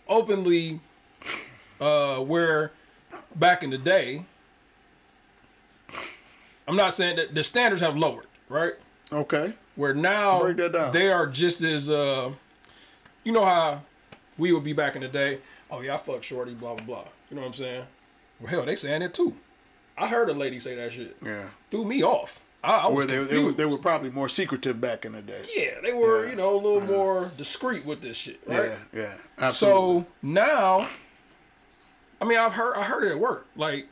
openly uh where back in the day. I'm not saying that the standards have lowered, right? Okay. Where now Break that down. they are just as uh you know how we would be back in the day. Oh yeah, I fuck shorty, blah blah blah. You know what I'm saying? Well, hell, they saying it too. I heard a lady say that shit. Yeah. Threw me off. I, I was they, they, were, confused. they were probably more secretive back in the day. yeah, they were, Yeah. you know, a little more discreet with this shit, right? Yeah, yeah. Absolutely. So now, I mean, I've heard I heard it at work. Like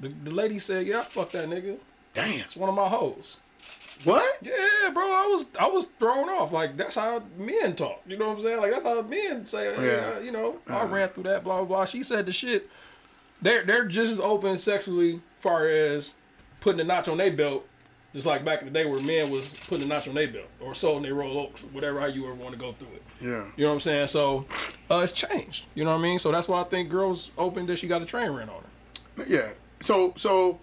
the, the lady said, "Yeah, I fuck that nigga. damn. It's one of my hoes." What? Yeah, bro, I was I was thrown off. Like that's how men talk. You know what I'm saying? Like that's how men say. Yeah. uh, you know, I ran through that. Blah blah blah. She said the shit. They're they're just as open sexually, far as putting a notch on their belt. Just like back in the day where men was putting a notch on their belt or sold their roll oaks, whatever how you ever want to go through it. Yeah. You know what I'm saying? So uh, it's changed. You know what I mean? So that's why I think girls open that she got a train ran on her. Yeah. So so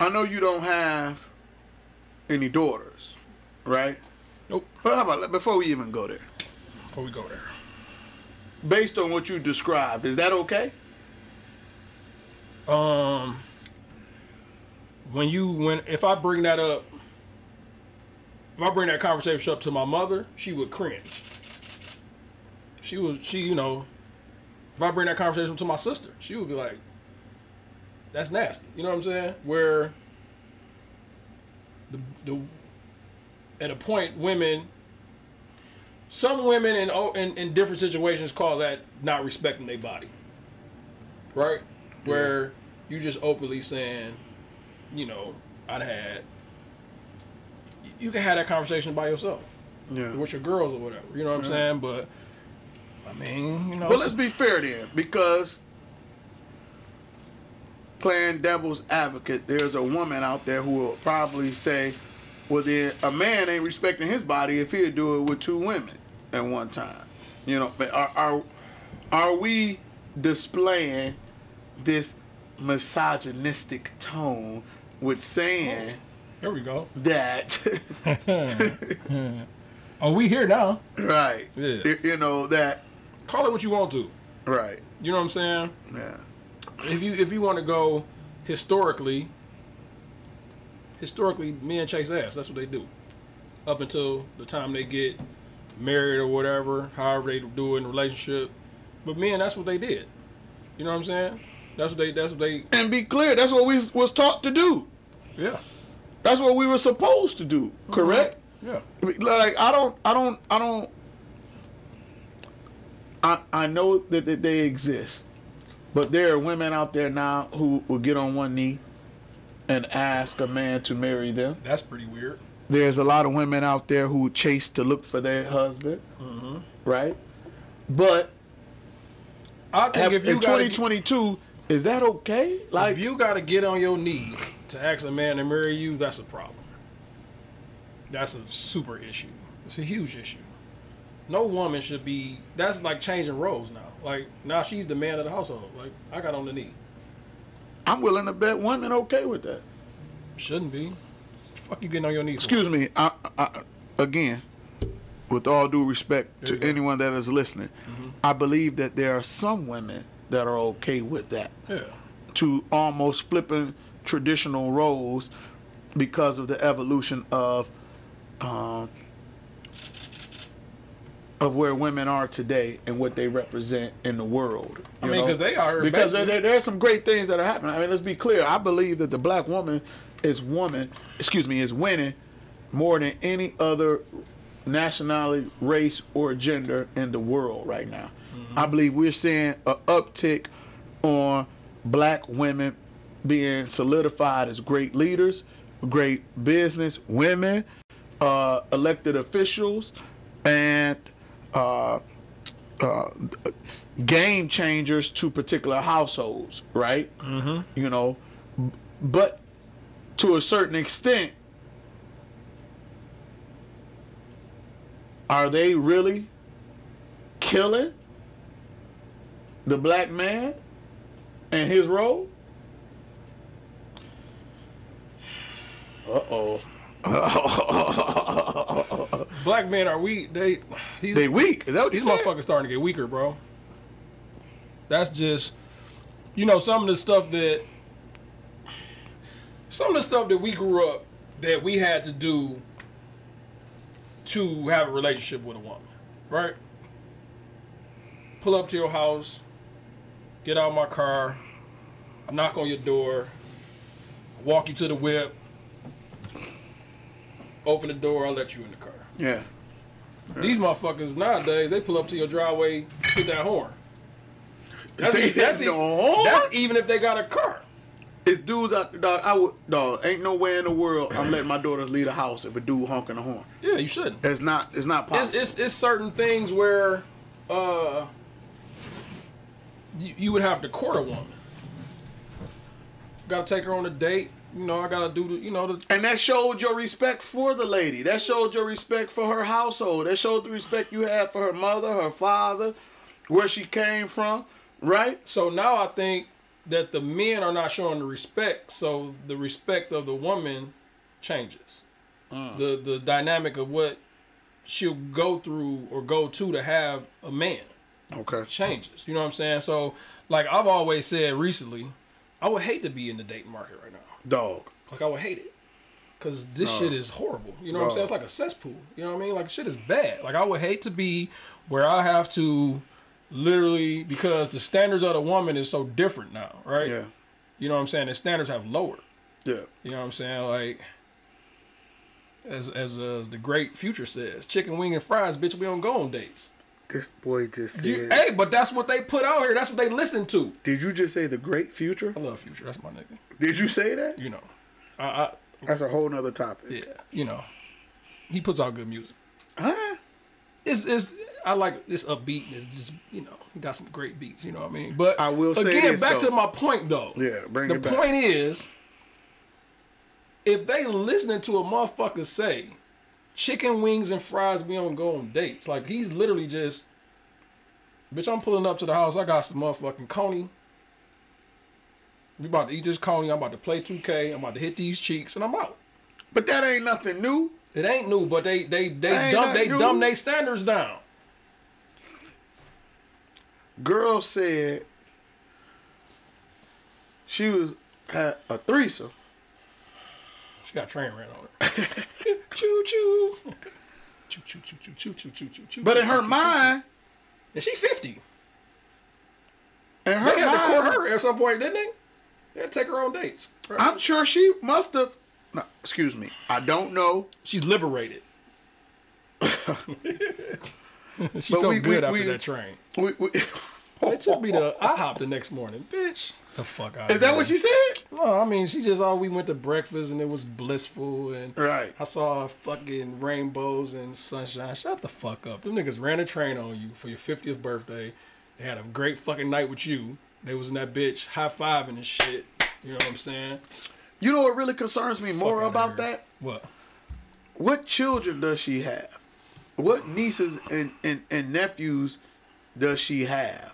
I know you don't have any daughters, right? Nope. But how about before we even go there? Before we go there. Based on what you described, is that okay? Um, when you when if I bring that up, if I bring that conversation up to my mother, she would cringe. She would she you know, if I bring that conversation to my sister, she would be like, "That's nasty." You know what I'm saying? Where the the at a point women. Some women in, oh, in in different situations call that not respecting their body, right? Where you just openly saying, you know, I'd had. you- You can have that conversation by yourself Yeah. with your girls or whatever. You know what I'm saying? But I mean, you know, Well, let's be fair then, because playing devil's advocate, there's a woman out there who will probably say, "Well, then a man ain't respecting his body if he'd do it with two women at one time." You know, but are are, are we displaying this misogynistic tone with saying oh, here we go. that Oh, we here now. right? Yeah. You know that, Call it what you want to. right? You know what I'm saying? Yeah. If you if you want to go historically, historically, men chase ass. That's what they do. Up until the time they get married or whatever, however they do it in a relationship. But men, that's what they did. You know what I'm saying? That's what they. That's what they. And be clear, that's what we was taught to do. Yeah. That's what we were supposed to do. Mm-hmm. Correct? Yeah. Like I don't, I don't, I don't. I I know that, that they exist, but there are women out there now who will get on one knee and ask a man to marry them. That's pretty weird. There's a lot of women out there who chase to look for their husband, Mm-hmm. right? But I think have, if you in gotta, 2022, is that okay? Like if you got to get on your knee to ask a man to marry you, that's a problem. That's a super issue. It's a huge issue. No woman should be. That's like changing roles now. Like now she's the man of the household. Like I got on the knee. I'm willing to bet women okay with that. Shouldn't be. Fuck you getting on your knee. for? Excuse me. I, I, again, with all due respect to anyone that is listening, I believe that there are some women that are okay with that. Yeah. To almost flipping traditional roles because of the evolution of um, of where women are today and what they represent in the world. I mean, know? 'cause they are because there, basically- there, there's some great things that are happening. I mean, let's be clear. I believe that the black woman is woman, excuse me, is winning more than any other nationality, race, or gender in the world right now. I believe we're seeing an uptick on black women being solidified as great leaders, great business women, uh, elected officials, and uh, uh, game changers to particular households, right? Mm-hmm. You know, but to a certain extent, are they really killing the black man and his role? Uh oh. Black men are weak. They these They weak. Is that what these said? motherfuckers starting to get weaker, bro. That's just you know some of the stuff that some of the stuff that we grew up that we had to do to have a relationship with a woman, right? Pull up to your house, get out of my car, I knock on your door, walk you to the whip, open the door, I'll let you in the car. Yeah. These motherfuckers nowadays, they pull up to your driveway, hit that horn. That's, e- that's, e- that's even if they got a car. It's dudes out dog. I would dog. Ain't no way in the world I'm letting my daughters leave the house if a dude honking a horn. Yeah, you shouldn't. It's not. It's not It's, possible. it's, it's certain things where uh, you, you would have to court a woman. Got to take her on a date. You know, I got to do the, you know, the, and that showed your respect for the lady. That showed your respect for her household. That showed the respect you had for her mother, her father, where she came from. Right? So now I think that the men are not showing the respect, so the respect of the woman changes. Mm. The the dynamic of what she'll go through or go to to have a man Okay. changes. You know what I'm saying? So like I've always said recently, I would hate to be in the dating market right now. Dog. Like I would hate it. Cause this shit is horrible. You know what I'm saying? It's like a cesspool. You know what I mean? Like shit is bad. Like I would hate to be where I have to literally because the standards of the woman is so different now, right? Yeah. You know what I'm saying? The standards have lowered. Yeah. You know what I'm saying? Like as as, uh, as the great future says, chicken wing and fries, bitch, we don't go on dates. This boy just said. You, hey, but that's what they put out here. That's what they listen to. Did you just say the great future? I love Future. That's my nigga. Did you say that? You know, I, I That's a whole nother topic. yeah, you know, he puts out good music. Huh? It's it's I like this upbeat. and It's just you know he got some great beats. You know what I mean? But I will say again back though. to my point though. Yeah, bring the it back. The point is, if they listening to a motherfucker say, chicken wings and fries, we don't go on dates. Like he's literally just, bitch. I'm pulling up to the house. I got some motherfucking coney. We about to eat this coney. I'm about to play 2K. I'm about to hit these cheeks, and I'm out. But that ain't nothing new. It ain't new, but they they they dumb they nothing dumb new. they standards down. Girl said she was had a threesome. She got a train ran on her. choo choo. Choo choo choo choo choo choo choo choo choo. But in her mind, choo. and she fifty. And her They had to court mind, her at some point, didn't they? They had to take her on dates. Right? I'm sure she must have. No, excuse me. I don't know. She's liberated. she But felt we- good we- after we- that train. We, we, They took me to IHOP the next morning, bitch. The fuck out. Is that what she said? No, I mean she just oh we went to breakfast and it was blissful and Right. I saw fucking rainbows and sunshine. Shut the fuck up. Them niggas ran a train on you for your 50th birthday. They had a great fucking night with you. They was in that bitch high fiving and shit. You know what I'm saying? You know what really concerns me more Fucking about nerd. that? What? What children does she have? What nieces and, and, and nephews does she have?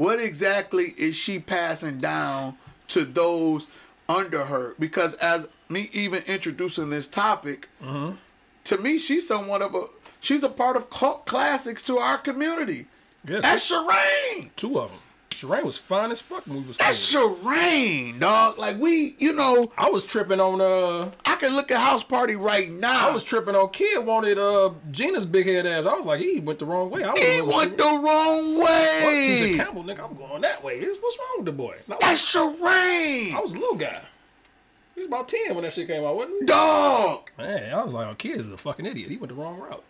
What exactly is she passing down to those under her? Because as me even introducing this topic, mm-hmm. to me, she's somewhat of a she's a part of cult classics to our community. Yeah, That's Sharane. two of them. Sharane was fine as fuck when we was That's kids. Sharane, dog. Like we, you know, I was tripping on uh I can look at House Party right now. I was tripping on kid wanted uh Gina's big head ass. I was like, he went the wrong way. I was He went the wrong way. Tisha Campbell, nigga, I'm going that way. What's wrong with the boy? Was, That's Sharane. I was a little guy. He was about 10 when that shit came out, wasn't he? Dog. Man, I was like, oh, kid is a fucking idiot. He went the wrong route.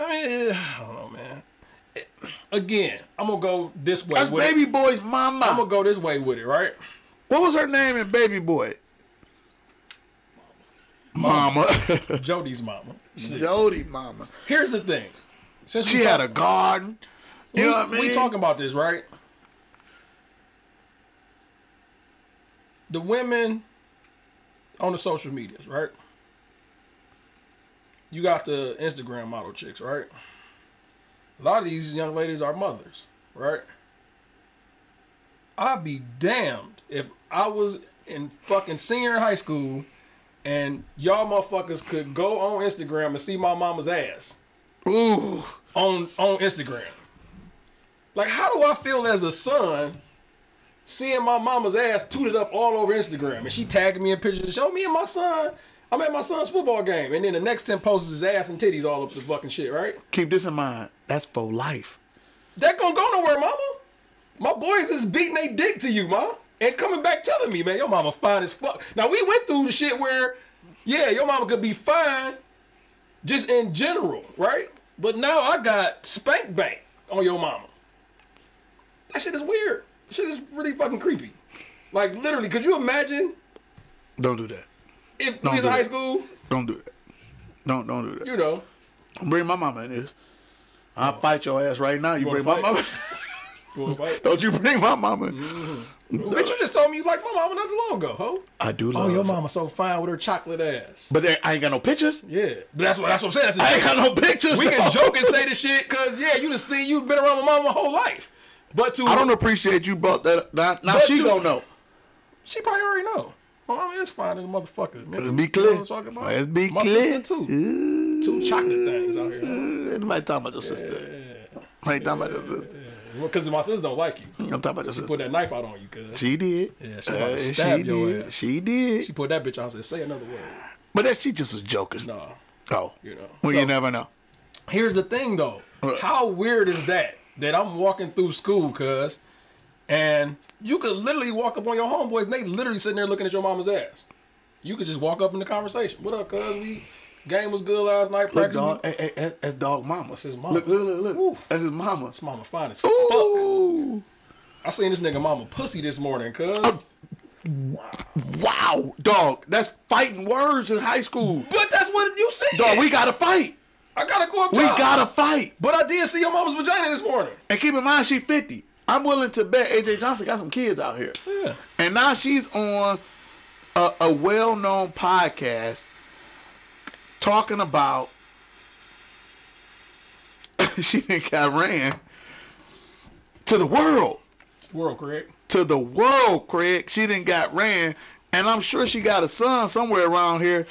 I mean, I don't know, man. Again, I'm gonna go this way That's with Baby it. Boy's mama. I'm gonna go this way with it, right? What was her name in Baby Boy? Mama. Jody's mama. Jody mama. Here's the thing. Since She we had talk- a garden. You we, know what I mean? we talking about this, right? The women on the social medias, right? You got the Instagram model chicks, right? A lot of these young ladies are mothers, right? I'd be damned if I was in fucking senior high school and y'all motherfuckers could go on Instagram and see my mama's ass Ooh. on on Instagram. Like, how do I feel as a son seeing my mama's ass tooted up all over Instagram and she tagging me in pictures? To show me and my son. I'm at my son's football game, and then the next ten posts his ass and titties all up the fucking shit, right? Keep this in mind. That's for life. That gonna go nowhere, mama. My boys is beating they dick to you, ma, and coming back telling me, man, your mama fine as fuck. Now we went through the shit where, yeah, your mama could be fine, just in general, right? But now I got spank bank on your mama. That shit is weird. That shit is really fucking creepy. Like literally, could you imagine Don't do that. If Don't we was in high that. school? Don't do that. Don't don't do that. You know, Bring my mama in this. I'll oh. fight your ass right now. You wanna bring my mama. you? Don't you bring my mama. Mm-hmm. Bitch, you just told me you like my mama not too long ago, ho. I do love. Oh, your mama so fine with her chocolate ass. But there, I ain't got no pictures. Yeah, but that's what that's what I'm saying. That's I ain't got no pictures. we though. can joke and say the shit because yeah, you just see you've been around my mama my whole life. But to I don't appreciate you brought that. Now, now she you- gonna know. she probably already know. Mama is fine as a motherfucker. Man. Let's be You clear. know what I'm talking about? Let's be my clear. sister too. Two chocolate things out here. Nobody talking about your sister. Ain't talking about your sister. Because my sister don't like you. I'm talking about your Put sister. that knife out on you, cuz. She did. Yeah, she about to Uh, stab she your did. ass. She did. She put that bitch on and said, say another word. But that she just was joking. No. Oh, you know. well, So- you never know. Here's the thing though. How weird is that? That I'm walking through school, cuz, and you could literally walk up on your homeboys and they literally sitting there looking at your mama's ass. You could just walk up in the conversation. What up, cuz? We game was good last night. Look, Practice. dog. Hey, hey, that's dog mama. That's his mama. Look, look, look, look. Ooh. That's his mama. This mama fine as fuck. I seen this nigga mama pussy this morning, cuz. Wow, dog. That's fighting words in high school. But that's what you said. Dog, we gotta fight. I gotta go up We top. gotta fight. But I did see your mama's vagina this morning. And keep in mind, she 50. I'm willing to bet AJ Johnson got some kids out here. Yeah. And now she's on a, a well known podcast talking about she didn't got ran to the world. World, Craig. To the world, Craig. She didn't got ran. And I'm sure she got a son somewhere around here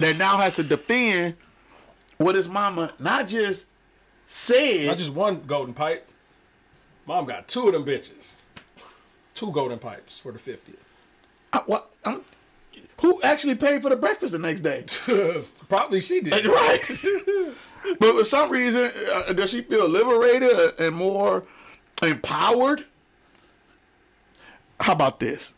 that now has to defend what his mama not just said. Not just one golden pipe. Mom got two of them bitches. Two golden pipes for the 50th. I- what, I'm- who actually paid for the breakfast the next day? Probably she did. right. but for some reason, uh, does she feel liberated uh, and more empowered? How about this?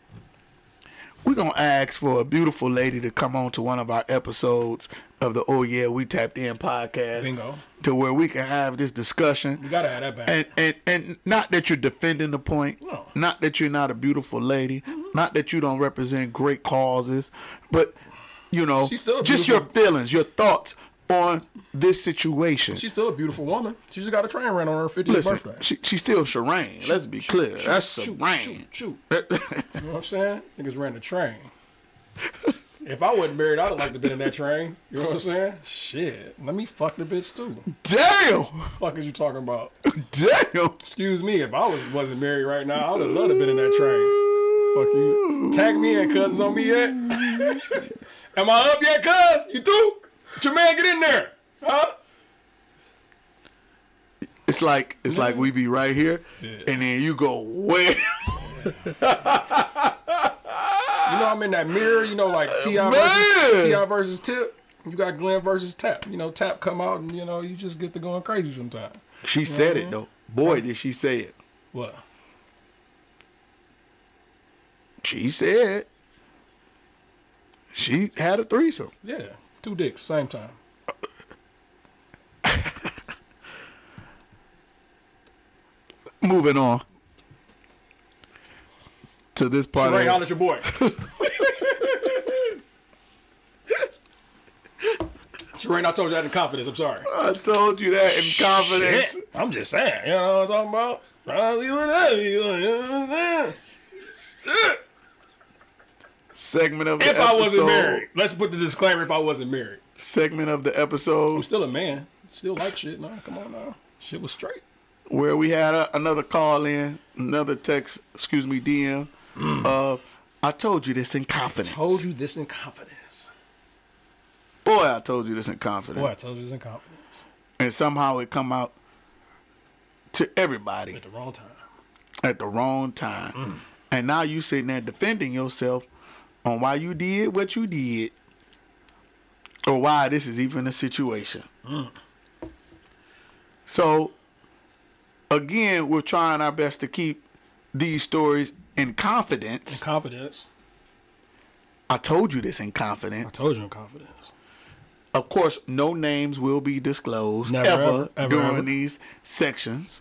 We're going to ask for a beautiful lady to come on to one of our episodes of the Oh Yeah, We Tapped In podcast. Bingo. To where we can have this discussion. You gotta have that back. And, and and not that you're defending the point, No. not that you're not a beautiful lady, not that you don't represent great causes, but you know, just your feelings, your thoughts on this situation. She's still a beautiful woman. She just got a train ran on her 50th Listen, birthday. she, she's still Shireen. Let's be clear. That's Shoot, Shireen. shoot, shoot. You know what I'm saying? Niggas ran the train. If I wasn't married, I'd like to been in that train. You know what I'm saying? Shit. Let me fuck the bitch too. Damn, fuck is you talking about? damn. Excuse me, if I was wasn't married right now, I would have loved to been in that train. Fuck you. Tag me in, cuz. On me yet? Am I up yet, cuz? You through? Jermaine, get in there. Huh? It's like it's like we be right here, Yeah. and then you go way. You know I'm in that mirror. You know, like T.I. versus T.I. versus Tip. You got Glenn versus Tap. You know, Tap come out and you know you just get to going crazy sometimes. She said it though. Boy, did she say it. What? She said she had a threesome. Yeah, two dicks same time. Moving on to this part. Ray, holla at your boy. Shireen, I told you that in confidence. I'm sorry. I told you that in confidence. Shit. I'm just saying. You know what I'm talking about? I'll leave it at you. You know what I'm saying? Shit. Segment of the If I wasn't married, let's put the disclaimer. If I wasn't married, Segment of the episode. I'm episode still a man. Still like shit. No, come on now. Shit was straight. where we had a, another call in, another text, excuse me, DM. Uh, I told you this in confidence. Mm. Told you this in confidence. Boy, I told you this in confidence. Boy, I told you this in confidence. And somehow it come out to everybody At the wrong time. at the wrong time. Mm. And now you sitting there defending yourself on why you did what you did or why this is even a situation. Mm. So again, we're trying our best to keep these stories in confidence. In confidence. I told you this in confidence. I told you in confidence. Of course, no names will be disclosed Never, ever, ever, ever, during ever. these sections,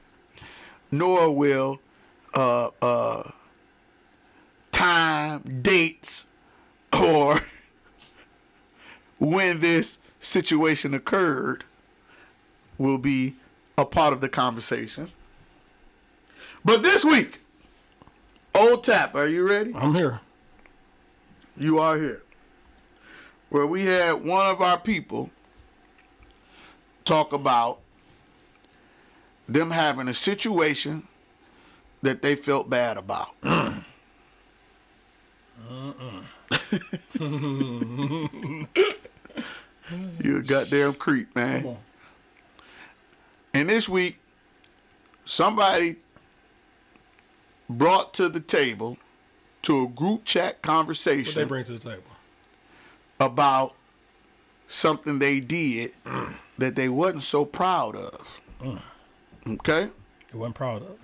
nor will uh, uh, time, dates, or when this situation occurred will be a part of the conversation. But this week, Old Tap, are you ready? I'm here. you are here. Where we had one of our people talk about them having a situation that they felt bad about. you a goddamn creep, man. And this week, somebody brought to the table to a group chat conversation. What they bring to the table? about something they did mm. that they wasn't so proud of. Mm. Okay? They wasn't proud of it.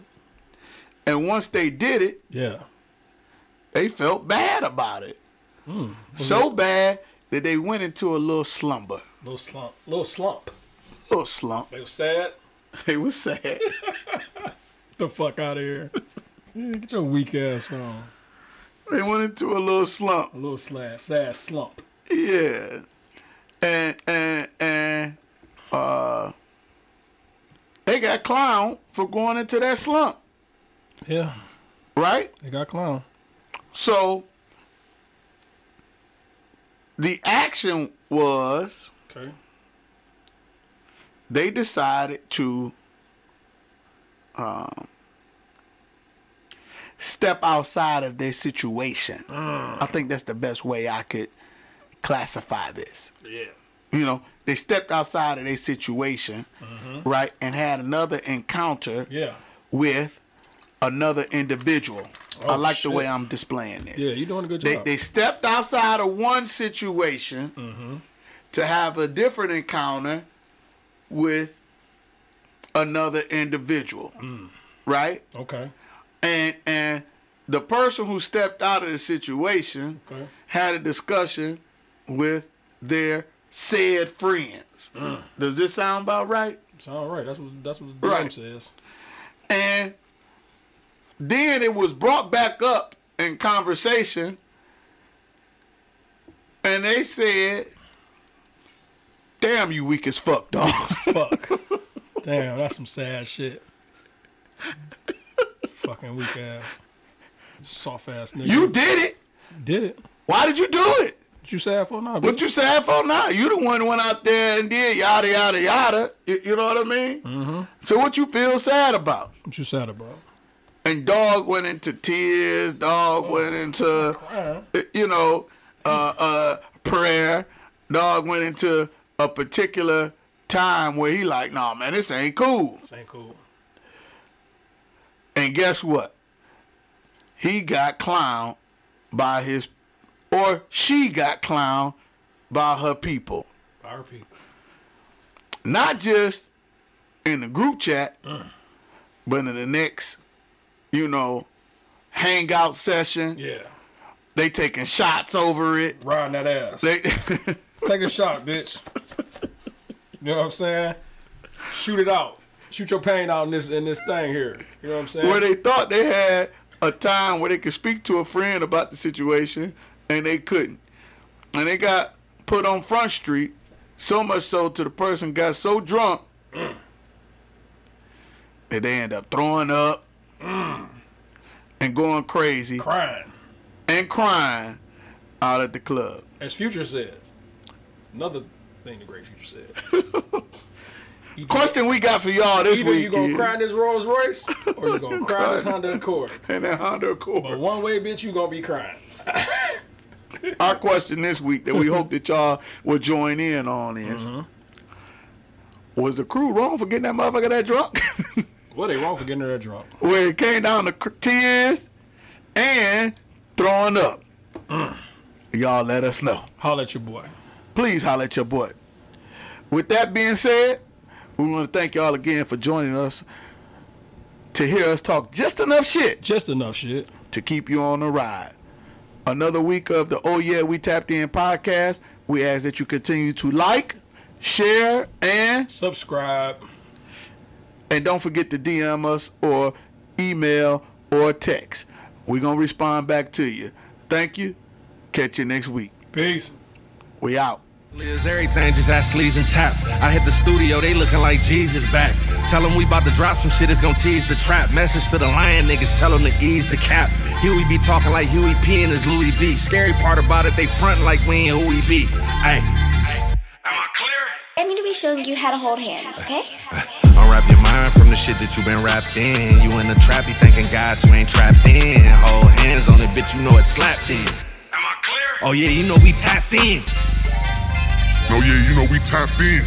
And once they did it, Yeah. they felt bad about it. So bad that they went into a little slumber. Little slump. Little slump. Little slump. They were sad. They were sad. the fuck out of here. Yeah, get your weak ass on. they went into a little slump. A little sad, sad slump. Yeah. And and and uh they got clown for going into that slump, Yeah, right? they got clown. So the action was Okay. they decided to um, step outside of their situation. I think that's the best way I could classify this. Yeah. You know, they stepped outside of their situation, mm-hmm. right, and had another encounter. Yeah. with another individual. I Oh, like the way. I'm displaying this. Yeah, you're doing a good They, job. they stepped outside of one situation Mm-hmm. to have a different encounter with another individual, Mm. right? okay. And and the person who stepped out of the situation Okay. had a discussion with their said friends. Mm. Does this sound about right? Sound right. That's what that's what the Right. Says. And then it was brought back up in conversation, and they said, "Damn, you weak as fuck, dog." Fuck. Damn, that's some sad shit. Fucking weak ass. Soft ass nigga. you did it. did it. Why did you do it? What you sad for now? What you sad for now? You the one who went out there and did yada yada yada. You, you know what I mean? Mm-hmm. So what you feel sad about? What you sad about? And dog went into tears. Dog went into you know uh, uh, prayer. Dog went into a particular time where he like, nah, man, this ain't cool. This ain't cool. And guess what? He got clowned by his, or she got clowned by her people. Our people. Not just in the group chat, but in the next, you know, hangout session. Yeah. They taking shots over it. Riding that ass. They, Take a shot, bitch. You know what I'm saying? Shoot it out. Shoot your pain out in this in this thing here. You know what I'm saying? where they thought they had a time where they could speak to a friend about the situation and they couldn't. And they got put on Front Street, so much so to the person got so drunk mm. that they end up throwing up and going crazy Crying. and crying out at the club. As Future says. Another thing the great Future said. Either- Question we got for y'all this Either week you gonna is, cry in this Rolls Royce or you gonna cry in this Honda Accord. and that Honda Accord. But one way, bitch, you gonna be crying. Our question this week that we hope that y'all will join in on is: mm-hmm. Was the crew wrong for getting that motherfucker that drunk? What they wrong for getting her drunk? Where it came down to tears and throwing up. Mm. Y'all let us know. Holler at your boy. Please holler at your boy. With that being said, we want to thank y'all again for joining us to hear us talk just enough shit Just enough shit. to keep you on the ride. Another week of the Oh Yeah We Tapped In podcast. We ask that you continue to like, share, and Subscribe. And don't forget to DM us or email or text. We're gonna respond back to you. Thank you. Catch you next week. Peace. We out. Is everything just ask Sleaze and Tap. I hit the studio, they looking like Jesus back. Tell them we about to drop some shit, it's gonna tease the trap. Message to the lion niggas, tell them to ease the cap. Huey be talking like Huey P and his Louis V. Scary part about it, they front like we ain't who we be. Ay, ay, am I clear? I'm going to be showing you how to hold hands, okay? Unwrap your mind from the shit that you been wrapped in. You in the trap, you thinking God, you ain't trapped in. Hold hands on it, bitch, you know it's slapped in. Am I clear? Oh yeah, you know we tapped in. No, yeah, you know we tapped in.